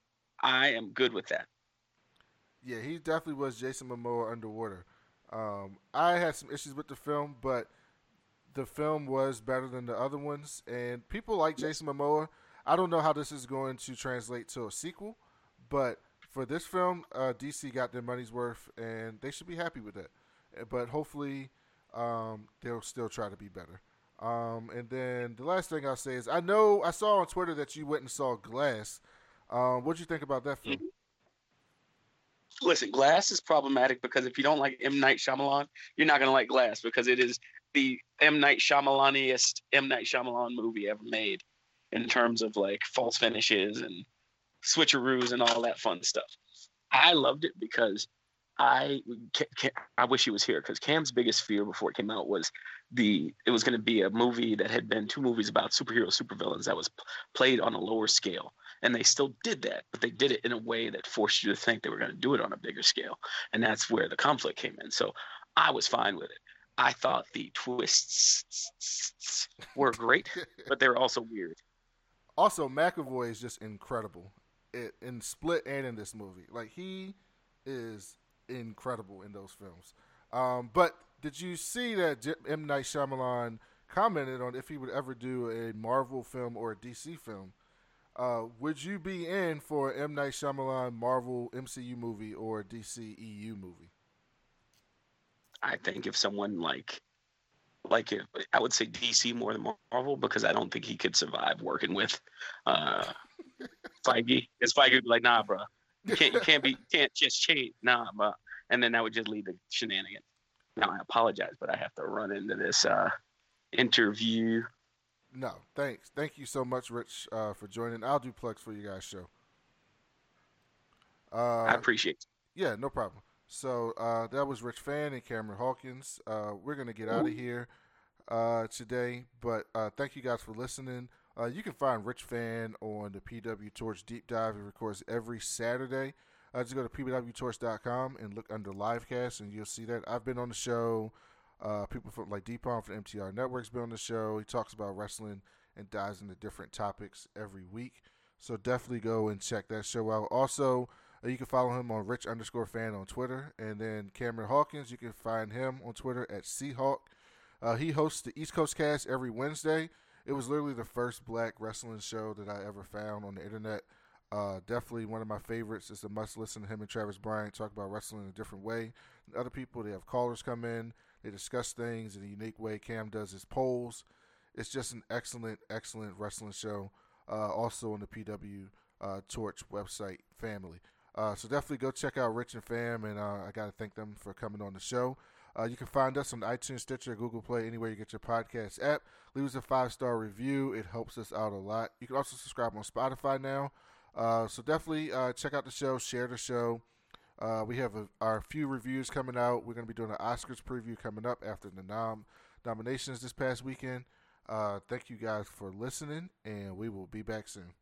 I am good with that. Yeah, he definitely was Jason Momoa underwater. Um, I had some issues with the film, but the film was better than the other ones, and people like Jason Momoa. I don't know how this is going to translate to a sequel, but for this film, uh, DC got their money's worth, and they should be happy with that. Uh, But hopefully, um, they'll still try to be better. Um, and then the last thing I'll say is, I know I saw on Twitter that you went and saw Glass. Um, what would you think about that film? Listen, Glass is problematic because if you don't like M Night Shyamalan, you're not gonna like Glass because it is the M. Night Shyamalaniest M. Night Shyamalan movie ever made in terms of like false finishes and switcheroos and all that fun stuff. I loved it because I I wish he was here because Cam's biggest fear before it came out was the it was going to be a movie that had been two movies about superhero supervillains that was played on a lower scale. And they still did that but they did it in a way that forced you to think they were going to do it on a bigger scale. And that's where the conflict came in. So I was fine with it I thought the twists were great but they were also weird Also, McAvoy is just incredible it, in Split and in this movie. Like he is incredible in those films. Um, but did you see that M Night Shyamalan commented on if he would ever do a Marvel film or a DC film? Uh, would you be in for M Night Shyamalan Marvel MCU movie or DC EU movie? I think if someone like like if I would say DC more than Marvel because I don't think he could survive working with uh Feige. Because Feige would be like, nah, bro. You can't you can't be can't just change nah, bro. And then that would just lead to shenanigans. Now I apologize, but I have to run into this uh interview. No, thanks. Thank you so much, Rich, uh, for joining. I'll do plugs for you guys' show. Uh, I appreciate it. Yeah, no problem. So uh, that was Rich Fann and Cameron Hawkins. Uh, we're gonna get out of here uh, today, but uh, thank you guys for listening. Uh, you can find Rich Fann on the PW Torch Deep Dive. He records every Saturday. Uh, just go to pwtorch.com and look under livecast, and you'll see that I've been on the show. Uh, people from like Deepon from MTR Network's been on the show. He talks about wrestling and dives into different topics every week. So definitely go and check that show out. Also, you can follow him on Rich underscore fan on Twitter, and then Cameron Hawkins. You can find him on Twitter at Seahawk. Uh, he hosts the East Coast Cast every Wednesday. It was literally the first black wrestling show that I ever found on the internet. Uh, definitely one of my favorites. It's a must listen to him and Travis Bryant talk about wrestling in a different way. Other people, they have callers come in, they discuss things in a unique way. Cam does his polls. It's just an excellent, excellent wrestling show. Uh, also on the PW uh, Torch website family. Uh, so definitely go check out Rich and Fam, and uh, I got to thank them for coming on the show. Uh, you can find us on iTunes, Stitcher, Google Play, anywhere you get your podcast app. Leave us a five star review; it helps us out a lot. You can also subscribe on Spotify now. Uh, so definitely uh, check out the show, share the show. Uh, we have a, our few reviews coming out. We're going to be doing an Oscars preview coming up after the nom- nominations this past weekend. Thank you guys for listening, and we will be back soon.